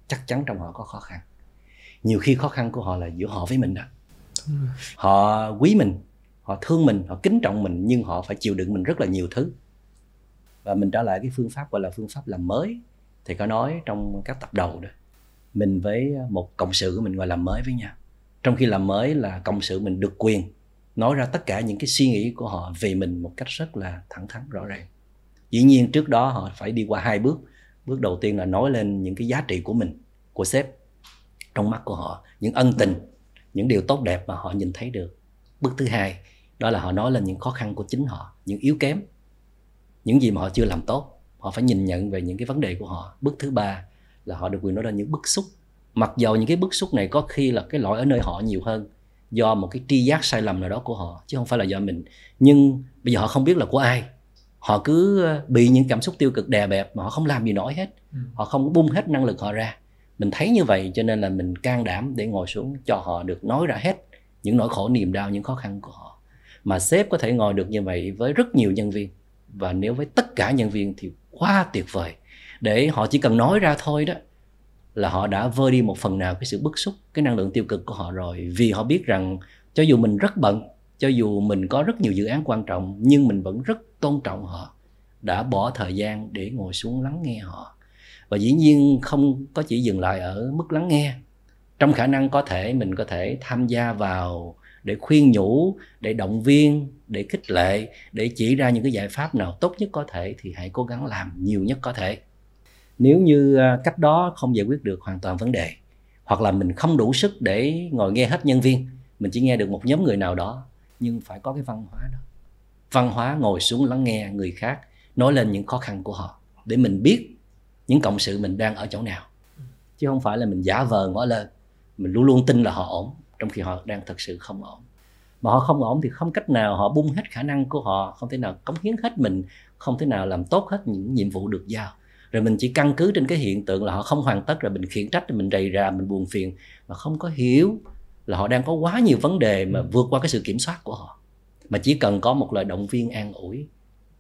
Chắc chắn trong họ có khó khăn. Nhiều khi khó khăn của họ là giữa họ với mình đó. Họ quý mình, họ thương mình, họ kính trọng mình, nhưng họ phải chịu đựng mình rất là nhiều thứ. Và mình trở lại cái phương pháp gọi là phương pháp làm mới, thì có nói trong các tập đầu đó, mình với một cộng sự của mình gọi là mới với nhau. Trong khi làm mới là cộng sự mình được quyền nói ra tất cả những cái suy nghĩ của họ về mình một cách rất là thẳng thắn, rõ ràng. Dĩ nhiên trước đó họ phải đi qua hai bước. Bước đầu tiên là nói lên những cái giá trị của mình, của sếp trong mắt của họ, những ân tình, những điều tốt đẹp mà họ nhìn thấy được. Bước thứ hai, đó là họ nói lên những khó khăn của chính họ, những yếu kém, những gì mà họ chưa làm tốt. Họ phải nhìn nhận về những cái vấn đề của họ. Bước thứ ba là họ được quyền nói lên những bức xúc. Mặc dầu những cái bức xúc này có khi là cái lỗi ở nơi họ nhiều hơn do một cái tri giác sai lầm nào đó của họ chứ không phải là do mình. Nhưng bây giờ họ không biết là của ai. Họ cứ ờ, bị những cảm xúc tiêu cực đè bẹp mà họ không làm gì nổi hết. Ừ. họ không bung hết năng lực họ ra. Mình thấy như vậy cho nên là mình can đảm để ngồi xuống cho họ được nói ra hết những nỗi khổ niềm đau những khó khăn của họ. Mà sếp có thể ngồi được như vậy với rất nhiều nhân viên. Và nếu với tất cả nhân viên thì quá tuyệt vời. Để họ chỉ cần nói ra thôi đó là họ đã vơi đi một phần nào cái sự bức xúc, cái năng lượng tiêu cực của họ rồi. Vì họ biết rằng cho dù mình rất bận, cho dù mình có rất nhiều dự án quan trọng, nhưng mình vẫn rất tôn trọng họ, đã bỏ thời gian để ngồi xuống lắng nghe họ. Và dĩ nhiên không có chỉ dừng lại ở mức lắng nghe. Trong khả năng có thể, mình có thể tham gia vào để khuyên nhủ, để động viên, để khích lệ, để chỉ ra những cái giải pháp nào tốt nhất có thể thì hãy cố gắng làm nhiều nhất có thể nếu như à, cách đó không giải quyết được hoàn toàn vấn đề, hoặc là mình không đủ sức để ngồi nghe hết nhân viên, mình chỉ nghe được một nhóm người nào đó, nhưng phải có cái văn hóa đó. Văn hóa ngồi xuống lắng nghe người khác nói lên những khó khăn của họ để mình biết những cộng sự mình đang ở chỗ nào. Chứ không phải là mình giả vờ ngỏ lên, mình luôn luôn tin là họ ổn, trong khi họ đang thật sự không ổn. Mà họ không ổn thì không cách nào họ bung hết khả năng của họ, không thể nào cống hiến hết mình, không thể nào làm tốt hết những nhiệm vụ được giao rồi mình chỉ căn cứ trên cái hiện tượng là họ không hoàn tất rồi mình khiển trách rồi mình rầy rà mình buồn phiền mà không có hiểu là họ đang có quá nhiều vấn đề mà vượt qua cái sự kiểm soát của họ. Mà chỉ cần có một lời động viên an ủi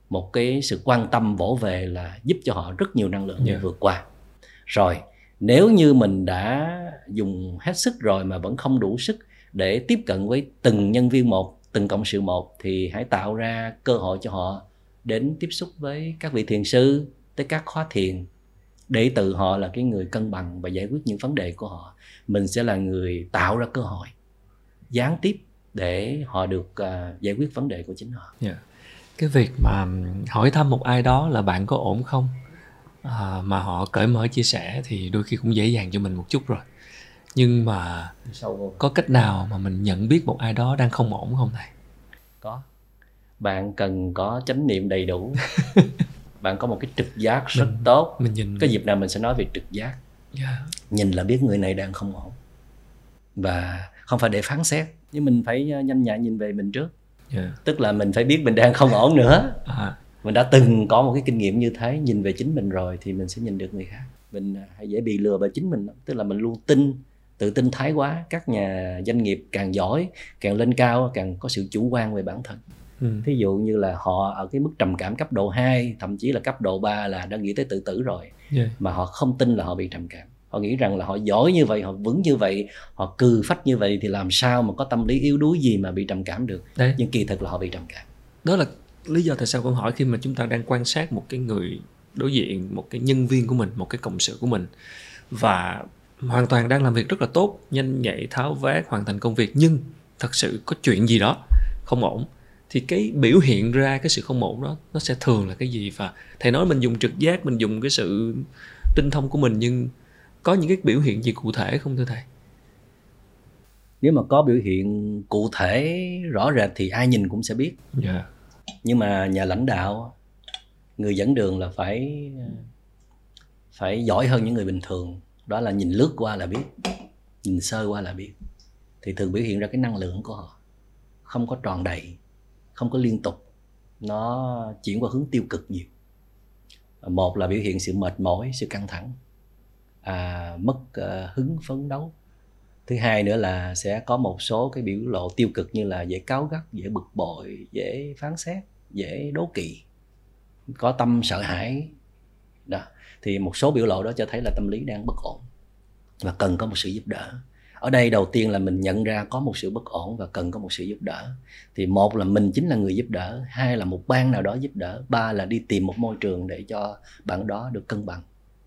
một cái sự quan tâm vỗ về là giúp cho họ rất nhiều năng lượng để Yeah. vượt qua. Rồi nếu như mình đã dùng hết sức rồi mà vẫn không đủ sức để tiếp cận với từng nhân viên một từng cộng sự một thì hãy tạo ra cơ hội cho họ đến tiếp xúc với các vị thiền sư tới các khóa thiền. Để từ họ là cái người cân bằng và giải quyết những vấn đề của họ. Mình sẽ là người tạo ra cơ hội gián tiếp để họ được à, giải quyết vấn đề của chính họ. Dạ. Cái việc mà hỏi thăm một ai đó là bạn có ổn không? À, mà họ cởi mở chia sẻ thì đôi khi cũng dễ dàng cho mình một chút rồi. Nhưng mà có cách nào mà mình nhận biết một ai đó đang không ổn không thầy? có. Bạn cần có chánh niệm đầy đủ (laughs) bạn có một cái trực giác rất Mình- tốt. Mình nhìn cái dịp nào mình sẽ nói về trực giác. Dạ. nhìn là biết người này đang không ổn. Và không phải để phán xét nhưng mình phải ờ, nhanh nhạy nhìn về mình trước. Dạ. tức là mình phải biết mình đang không ổn nữa. À, mình đã từng có một cái kinh nghiệm như thế nhìn về chính mình rồi thì mình sẽ nhìn được người khác. Mình à, hay dễ bị lừa bởi chính mình tức là mình luôn tin tự tin thái quá các nhà doanh nghiệp càng giỏi càng lên cao càng có sự chủ quan về bản thân ừ. thí dụ như là họ ở cái mức trầm cảm cấp độ 2 thậm chí là cấp độ 3 là đã nghĩ tới tự tử rồi Dạ. mà họ không tin là họ bị trầm cảm họ nghĩ rằng là họ giỏi như vậy họ vững như vậy họ cừ phách như vậy thì làm sao mà có tâm lý yếu đuối gì mà bị trầm cảm được Đấy. nhưng kỳ thực là họ bị trầm cảm Đó là lý do tại sao con hỏi khi mà chúng ta đang quan sát một cái người đối diện, một cái nhân viên của mình, một cái cộng sự của mình và hoàn toàn đang làm việc rất là tốt, nhanh nhạy, tháo vát, hoàn thành công việc nhưng thật sự có chuyện gì đó không ổn thì cái biểu hiện ra cái sự không ổn đó nó sẽ thường là cái gì? Và thầy nói mình dùng trực giác mình dùng cái sự tinh thông của mình nhưng có những cái biểu hiện gì cụ thể không thưa thầy? Nếu mà có biểu hiện cụ thể rõ rệt thì ai nhìn cũng sẽ biết. Dạ. Nhưng mà nhà lãnh đạo người dẫn đường là phải phải giỏi hơn những người bình thường. Đó là nhìn lướt qua là biết nhìn sơ qua là biết. Thì thường biểu hiện ra cái năng lượng của họ không có tròn đầy không có liên tục. Nó chuyển qua hướng tiêu cực nhiều. Một là biểu hiện sự mệt mỏi sự căng thẳng à, mất à, hứng phấn đấu. Thứ hai nữa là sẽ có một số cái biểu lộ tiêu cực như là dễ cáu gắt dễ bực bội dễ phán xét dễ đố kỵ có tâm sợ hãi. Đó. Thì một số biểu lộ đó cho thấy là tâm lý đang bất ổn và cần có một sự giúp đỡ ở đây đầu tiên là mình nhận ra có một sự bất ổn và cần có một sự giúp đỡ. Thì một là mình chính là người giúp đỡ, hai là một ban nào đó giúp đỡ, ba là đi tìm một môi trường để cho bạn đó được cân bằng,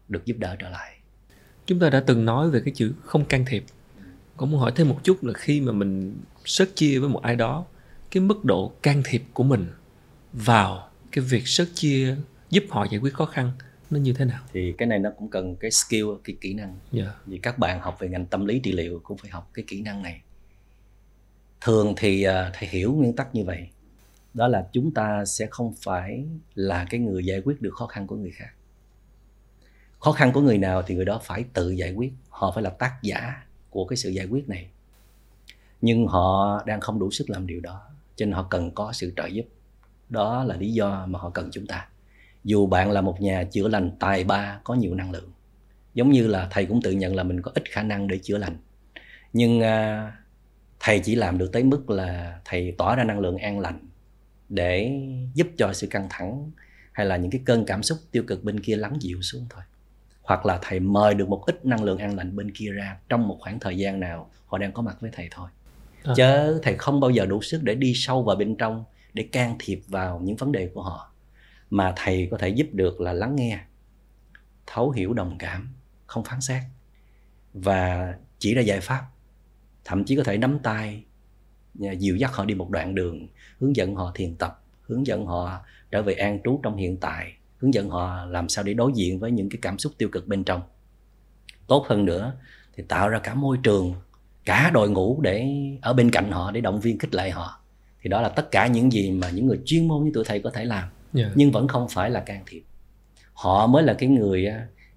được giúp đỡ trở lại. Chúng ta đã từng nói về cái chữ không can thiệp. Cũng muốn hỏi thêm một chút là khi mà mình sớt chia với một ai đó, cái mức độ can thiệp của mình vào cái việc sớt chia giúp họ giải quyết khó khăn nó như thế nào? Thì cái này nó cũng cần cái skill cái kỹ năng. Dạ. Vì các bạn học về ngành tâm lý trị liệu cũng phải học cái kỹ năng này. Thường thì à, thầy hiểu nguyên tắc như vậy. Đó là chúng ta sẽ không phải là cái người giải quyết được khó khăn của người khác. Khó khăn của người nào thì người đó phải tự giải quyết. Họ phải là tác giả của cái sự giải quyết này. Nhưng họ đang không đủ sức làm điều đó cho nên họ cần có sự trợ giúp. Đó là lý do mà họ cần chúng ta dù bạn là một nhà chữa lành tài ba có nhiều năng lượng. Giống như là thầy cũng tự nhận là mình có ít khả năng để chữa lành. Nhưng à, thầy chỉ làm được tới mức là thầy tỏa ra năng lượng an lành để giúp cho sự căng thẳng hay là những cái cơn cảm xúc tiêu cực bên kia lắng dịu xuống thôi. Hoặc là thầy mời được một ít năng lượng an lành bên kia ra trong một khoảng thời gian nào họ đang có mặt với thầy thôi. À. chứ thầy không bao giờ đủ sức để đi sâu vào bên trong để can thiệp vào những vấn đề của họ mà thầy có thể giúp được là lắng nghe, thấu hiểu đồng cảm, không phán xét, và chỉ ra giải pháp. Thậm chí có thể nắm tay dìu dắt họ đi một đoạn đường, hướng dẫn họ thiền tập, hướng dẫn họ trở về an trú trong hiện tại, hướng dẫn họ làm sao để đối diện với những cái cảm xúc tiêu cực bên trong. Tốt hơn nữa thì tạo ra cả môi trường, cả đội ngũ để ở bên cạnh họ, để động viên khích lệ họ. Thì đó là tất cả những gì mà những người chuyên môn như tụi thầy có thể làm yeah. nhưng vẫn không phải là can thiệp họ mới là cái người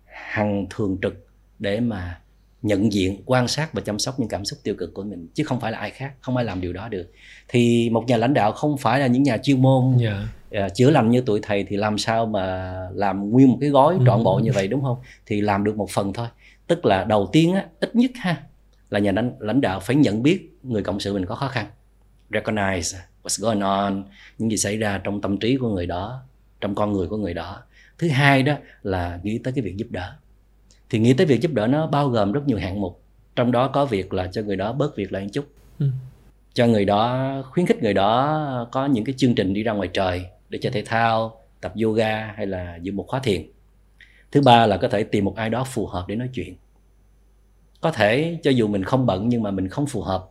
hằng thường trực để mà nhận diện quan sát và chăm sóc những cảm xúc tiêu cực của mình chứ không phải là ai khác không ai làm điều đó được thì một nhà lãnh đạo không phải là những nhà chuyên môn yeah. Dạ. uh, chữa lành như tụi thầy thì làm sao mà làm nguyên một cái gói ừ. trọn bộ như vậy đúng không thì làm được một phần thôi tức là đầu tiên á, ít nhất ha là nhà lãnh, lãnh đạo phải nhận biết người cộng sự mình có khó khăn recognize what's going on? Những gì xảy ra trong tâm trí của người đó trong con người của người đó. Thứ hai đó là nghĩ tới cái việc giúp đỡ. Thì nghĩ tới việc giúp đỡ nó bao gồm rất nhiều hạng mục. Trong đó có việc là cho người đó bớt việc lại một chút. Ừ. cho người đó khuyến khích người đó có những cái chương trình đi ra ngoài trời để chơi thể thao tập yoga hay là dự một khóa thiền. Thứ ba là có thể tìm một ai đó phù hợp để nói chuyện. Có thể cho dù mình không bận nhưng mà mình không phù hợp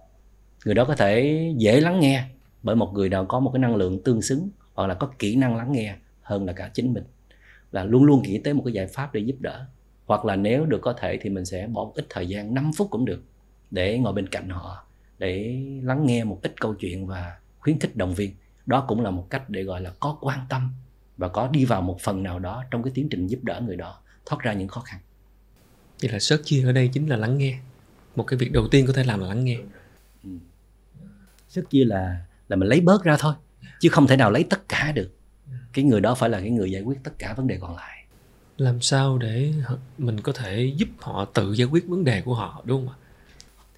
người đó có thể dễ lắng nghe bởi một người nào có một cái năng lượng tương xứng hoặc là có kỹ năng lắng nghe hơn là cả chính mình. Là luôn luôn nghĩ tới một cái giải pháp để giúp đỡ. Hoặc là nếu được có thể thì mình sẽ bỏ một ít thời gian 5 phút cũng được để ngồi bên cạnh họ để lắng nghe một ít câu chuyện và khuyến khích động viên. Đó cũng là một cách để gọi là có quan tâm và có đi vào một phần nào đó trong cái tiến trình giúp đỡ người đó thoát ra những khó khăn. Vậy là sớt chia ở đây chính là lắng nghe. Một cái việc đầu tiên có thể làm là lắng nghe. Ừ. sớt chia là là mình lấy bớt ra thôi chứ không thể nào lấy tất cả được. Cái người đó phải là cái người giải quyết tất cả vấn đề còn lại. Làm sao để mình có thể giúp họ tự giải quyết vấn đề của họ đúng không ạ?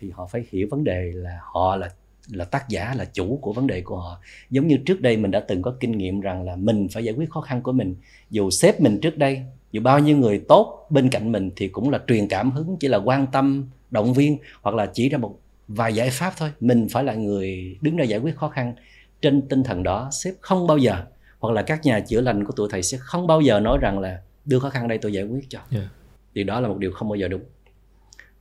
Thì họ phải hiểu vấn đề là họ là là tác giả là chủ của vấn đề của họ. Giống như trước đây mình đã từng có kinh nghiệm rằng là mình phải giải quyết khó khăn của mình. Dù sếp mình trước đây dù bao nhiêu người tốt bên cạnh mình thì cũng là truyền cảm hứng chỉ là quan tâm động viên hoặc là chỉ ra một vài giải pháp thôi. Mình phải là người đứng ra giải quyết khó khăn trên tinh thần đó sếp không bao giờ hoặc là các nhà chữa lành của tụi thầy sẽ không bao giờ nói rằng là đưa khó khăn đây tôi giải quyết cho. Yeah. thì đó là một điều không bao giờ đúng.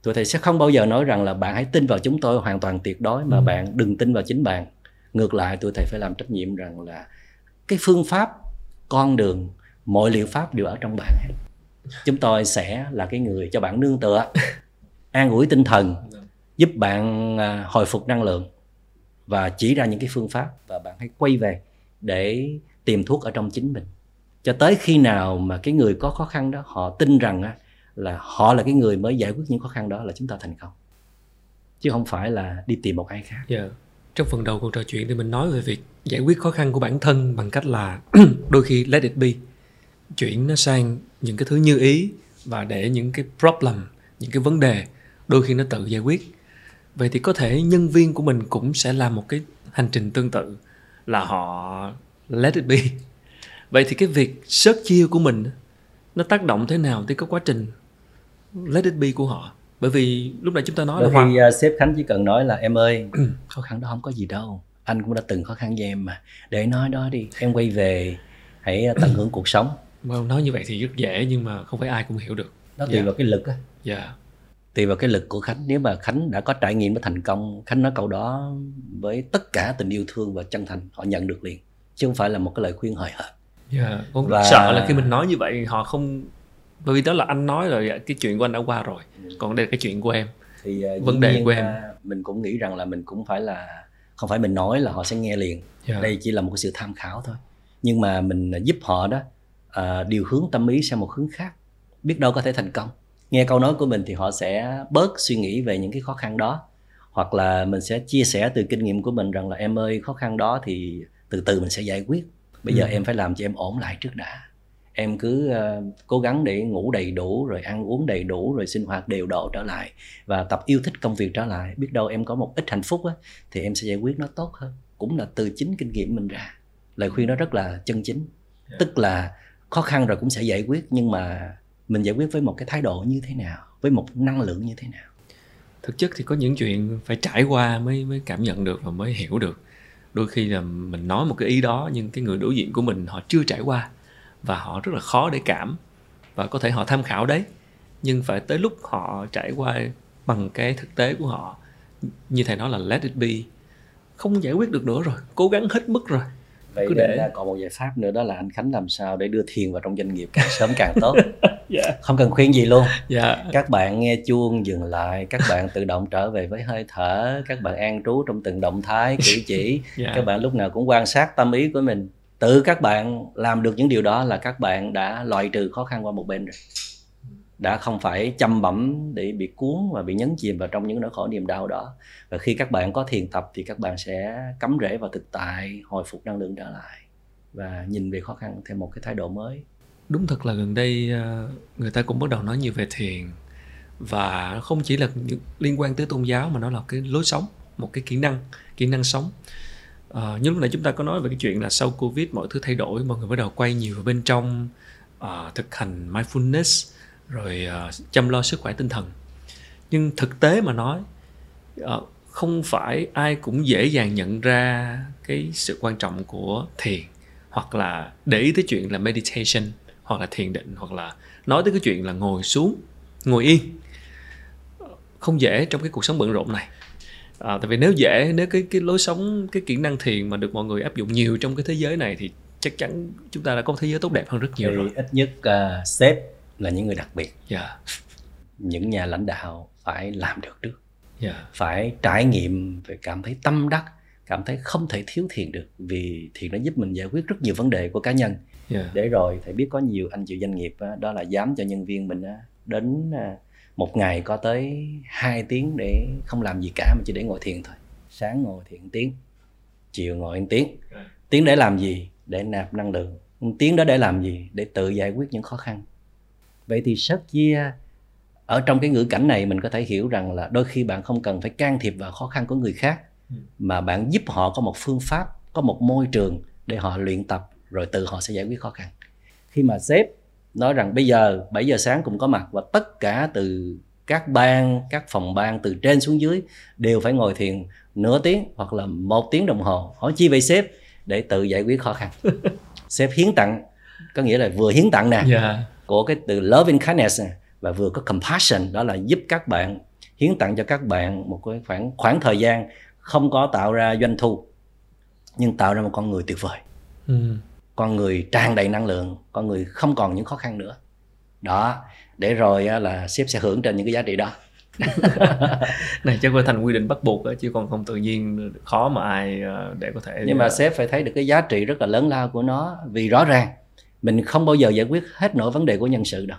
Tụi thầy sẽ không bao giờ nói rằng là bạn hãy tin vào chúng tôi hoàn toàn tuyệt đối mà ừ. bạn đừng tin vào chính bạn. Ngược lại tụi thầy phải làm trách nhiệm rằng là cái phương pháp con đường mọi liệu pháp đều ở trong bạn chúng tôi sẽ là cái người cho bạn nương tựa (laughs) an ủi tinh thần giúp bạn à, hồi phục năng lượng và chỉ ra những cái phương pháp và bạn hãy quay về để tìm thuốc ở trong chính mình cho tới khi nào mà cái người có khó khăn đó, họ tin rằng là họ là cái người mới giải quyết những khó khăn đó là chúng ta thành công chứ không phải là đi tìm một ai khác. Yeah. Trong phần đầu cuộc trò chuyện thì mình nói về việc giải quyết khó khăn của bản thân bằng cách là (clears throat) đôi khi let it be chuyển nó sang những cái thứ như ý và để những cái problem, những cái vấn đề đôi khi nó tự giải quyết vậy thì có thể nhân viên của mình cũng sẽ làm một cái hành trình tương tự là họ let it be vậy thì cái việc search chia của mình nó tác động thế nào tới cái quá trình let it be của họ bởi vì lúc nãy chúng ta nói Bởi là khi uh, sếp khánh chỉ cần nói là em ơi (clears throat) khó khăn đó không có gì đâu anh cũng đã từng khó khăn với em mà để nói đó đi em quay về hãy tận hưởng cuộc sống Well, nói như vậy thì rất dễ nhưng mà không phải ai cũng hiểu được. Nó tùy yeah. vào cái lực á. Yeah. Tùy vào cái lực của Khánh. Nếu mà Khánh đã có trải nghiệm với thành công, Khánh nói câu đó với tất cả tình yêu thương và chân thành, họ nhận được liền. Chứ không phải là một cái lời khuyên hời hợt. Yeah. Con và... sợ là khi mình nói như vậy họ không bởi vì đó là anh nói rồi cái chuyện của anh đã qua rồi còn đây là cái chuyện của em thì uh, vấn đề của em mình cũng nghĩ rằng là mình cũng phải là không phải mình nói là họ sẽ nghe liền yeah. đây chỉ là một cái sự tham khảo thôi nhưng mà mình giúp họ đó à, điều hướng tâm ý sang một hướng khác biết đâu có thể thành công nghe câu nói của mình thì họ sẽ bớt suy nghĩ về những cái khó khăn đó hoặc là mình sẽ chia sẻ từ kinh nghiệm của mình rằng là em ơi khó khăn đó thì từ từ mình sẽ giải quyết bây giờ ừ. em phải làm cho em ổn lại trước đã em cứ uh, cố gắng để ngủ đầy đủ rồi ăn uống đầy đủ rồi sinh hoạt đều độ trở lại và tập yêu thích công việc trở lại biết đâu em có một ít hạnh phúc á, thì em sẽ giải quyết nó tốt hơn cũng là từ chính kinh nghiệm mình ra lời khuyên đó rất là chân chính yeah. Dạ. tức là khó khăn rồi cũng sẽ giải quyết nhưng mà mình giải quyết với một cái thái độ như thế nào, với một năng lượng như thế nào? Thực chất thì có những chuyện phải trải qua mới mới cảm nhận được và mới hiểu được. Đôi khi là mình nói một cái ý đó nhưng cái người đối diện của mình họ chưa trải qua và họ rất là khó để cảm và có thể họ tham khảo đấy. Nhưng phải tới lúc họ trải qua bằng cái thực tế của họ, như thầy nói là let it be, không giải quyết được nữa rồi, cố gắng hết mức rồi vậy Cứ để... còn một giải pháp nữa đó là anh khánh làm sao để đưa thiền vào trong doanh nghiệp càng sớm càng tốt. (laughs) Dạ. Không cần khuyên gì luôn. Dạ. Các bạn nghe chuông dừng lại các bạn tự động trở về với hơi thở các bạn an trú trong từng động thái cử chỉ. (laughs) Dạ. Các bạn lúc nào cũng quan sát tâm ý của mình. Tự các bạn làm được những điều đó là các bạn đã loại trừ khó khăn qua một bên rồi đã không phải chăm bẩm để bị cuốn và bị nhấn chìm vào trong những nỗi khổ niềm đau đó. Và khi các bạn có thiền tập thì các bạn sẽ cắm rễ vào thực tại hồi phục năng lượng trở lại và nhìn về khó khăn theo một cái thái độ mới. Đúng thật là gần đây ờ, người ta cũng bắt đầu nói nhiều về thiền. Và không chỉ là những liên quan tới tôn giáo mà nó là cái lối sống một cái kỹ năng kỹ năng sống. À, như lúc nãy chúng ta có nói về cái chuyện là sau covid mọi thứ thay đổi mọi người bắt đầu quay nhiều vào bên trong à, thực hành mindfulness rồi ờ, chăm lo sức khỏe tinh thần. Nhưng thực tế mà nói ờ, không phải ai cũng dễ dàng nhận ra cái sự quan trọng của thiền hoặc là để ý tới chuyện là meditation hoặc là thiền định hoặc là nói tới cái chuyện là ngồi xuống ngồi yên. Không dễ trong cái cuộc sống bận rộn này. À, tại vì nếu dễ nếu cái cái lối sống cái kỹ năng thiền mà được mọi người áp dụng nhiều trong cái thế giới này thì chắc chắn chúng ta đã có một thế giới tốt đẹp hơn rất nhiều thì rồi. ít nhất uh, sếp là những người đặc biệt. Dạ. Những nhà lãnh đạo phải làm được trước. Dạ. Phải trải nghiệm phải cảm thấy tâm đắc cảm thấy không thể thiếu thiền được vì thiền nó giúp mình giải quyết rất nhiều vấn đề của cá nhân. Dạ. Để rồi thầy biết có nhiều anh chị doanh nghiệp đó là dám cho nhân viên mình đến một ngày có tới 2 tiếng để không làm gì cả mà chỉ để ngồi thiền thôi. Sáng ngồi thiền tiếng chiều ngồi tiếng. Tiếng để làm gì? Để nạp năng lượng. Tiếng đó để làm gì? Để tự giải quyết những khó khăn vậy thì sớt chia ở trong cái ngữ cảnh này mình có thể hiểu rằng là đôi khi bạn không cần phải can thiệp vào khó khăn của người khác mà bạn giúp họ có một phương pháp có một môi trường để họ luyện tập rồi tự họ sẽ giải quyết khó khăn. Khi mà sếp nói rằng bây giờ 7 giờ sáng cũng có mặt và tất cả từ các ban các phòng ban từ trên xuống dưới đều phải ngồi thiền nửa tiếng hoặc là một tiếng đồng hồ hỏi chi vậy sếp? Để tự giải quyết khó khăn. (laughs) Sếp hiến tặng có nghĩa là vừa hiến tặng nè. Dạ của cái từ love and kindness và vừa có compassion đó là giúp các bạn hiến tặng cho các bạn một cái khoảng khoảng thời gian không có tạo ra doanh thu nhưng tạo ra một con người tuyệt vời. Ừ. con người tràn đầy năng lượng con người không còn những khó khăn nữa. Đó để rồi là sếp sẽ hưởng trên những cái giá trị đó. (laughs) Này chắc phải thành quy định bắt buộc đó, chứ còn không tự nhiên khó mà ai ờ, để có thể nhưng mà ờ, sếp phải thấy được cái giá trị rất là lớn lao của nó vì rõ ràng mình không bao giờ giải quyết hết nỗi vấn đề của nhân sự đâu.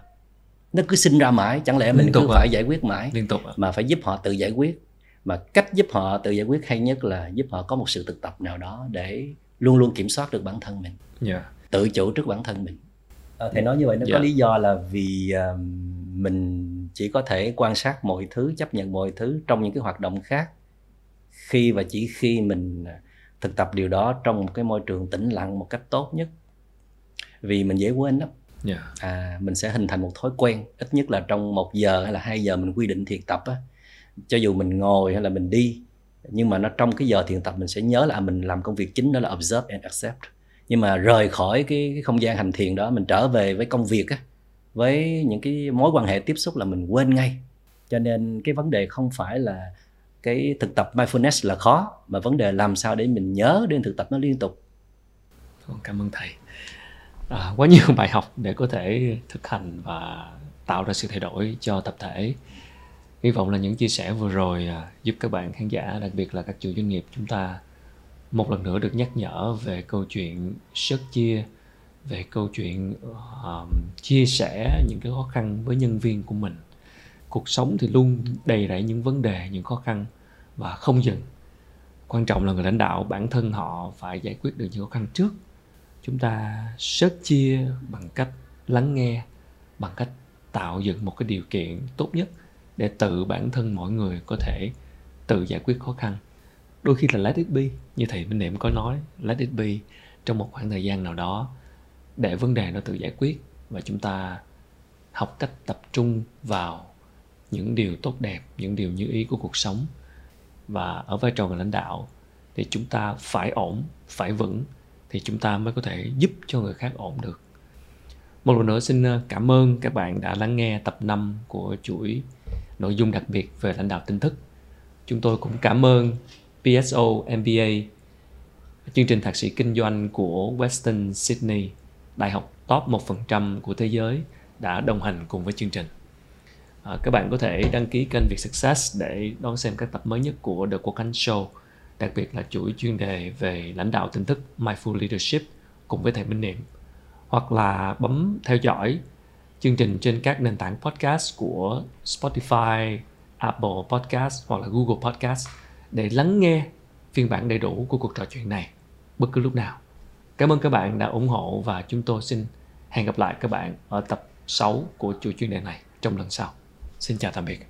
Nó cứ sinh ra mãi chẳng lẽ mình Liên tục cứ à? phải giải quyết mãi? Liên tục ạ. mà phải giúp họ tự giải quyết. Mà cách giúp họ tự giải quyết hay nhất là giúp họ có một sự thực tập nào đó để luôn luôn kiểm soát được bản thân mình. Dạ. Tự chủ trước bản thân mình. À, thầy nói như vậy nó Dạ. có lý do là vì à, mình chỉ có thể quan sát mọi thứ chấp nhận mọi thứ trong những cái hoạt động khác. Khi và chỉ khi mình à, thực tập điều đó trong một cái môi trường tĩnh lặng một cách tốt nhất vì mình dễ quên lắm. Dạ. À, mình sẽ hình thành một thói quen ít nhất là trong một giờ hay là hai giờ mình quy định thiền tập á. Cho dù mình ngồi hay là mình đi nhưng mà nó trong cái giờ thiền tập mình sẽ nhớ là à, mình làm công việc chính đó là observe and accept. Nhưng mà rời khỏi cái, cái không gian hành thiền đó mình trở về với công việc á với những cái mối quan hệ tiếp xúc là mình quên ngay. Cho nên cái vấn đề không phải là cái thực tập mindfulness là khó mà vấn đề làm sao để mình nhớ đến thực tập nó liên tục. Cảm ơn thầy à, quá nhiều (laughs) bài học để có thể thực hành và tạo ra sự thay đổi cho tập thể. Hy vọng là những chia sẻ vừa rồi à, giúp các bạn khán giả đặc biệt là các chủ doanh nghiệp chúng ta một lần nữa được nhắc nhở về câu chuyện sớt chia về câu chuyện ờ, chia sẻ những cái khó khăn với nhân viên của mình. Cuộc sống thì luôn đầy rẫy những vấn đề những khó khăn và không dừng. Quan trọng là người lãnh đạo bản thân họ phải giải quyết được những khó khăn trước chúng ta sớt chia bằng cách lắng nghe, bằng cách tạo dựng một cái điều kiện tốt nhất để tự bản thân mỗi người có thể tự giải quyết khó khăn. Đôi khi là let it be, như thầy Minh Niệm có nói, let it be. Trong một khoảng thời gian nào đó, để vấn đề nó tự giải quyết và chúng ta học cách tập trung vào những điều tốt đẹp, những điều như ý của cuộc sống và ở vai trò người lãnh đạo, thì chúng ta phải ổn, phải vững thì chúng ta mới có thể giúp cho người khác ổn được. Một lần nữa xin ờ, cảm ơn các bạn đã lắng nghe tập 5 của chuỗi nội dung đặc biệt về lãnh đạo tinh thức chúng tôi cũng cảm ơn PSO MBA chương trình thạc sĩ kinh doanh của Western Sydney đại học top 1% của thế giới đã đồng hành cùng với chương trình. À, các bạn có thể đăng ký kênh Việt Success để đón xem các tập mới nhất của The Quốc Khánh Show, đặc biệt là chuỗi chuyên đề về lãnh đạo tỉnh thức Mindful Leadership cùng với thầy Minh Niệm. Hoặc là bấm theo dõi chương trình trên các nền tảng podcast của Spotify, Apple Podcast hoặc là Google Podcast để lắng nghe phiên bản đầy đủ của cuộc trò chuyện này bất cứ lúc nào. Cảm ơn các bạn đã ủng hộ và chúng tôi xin hẹn gặp lại các bạn ở tập 6 của chuỗi chuyên đề này trong lần sau. Xin chào tạm biệt.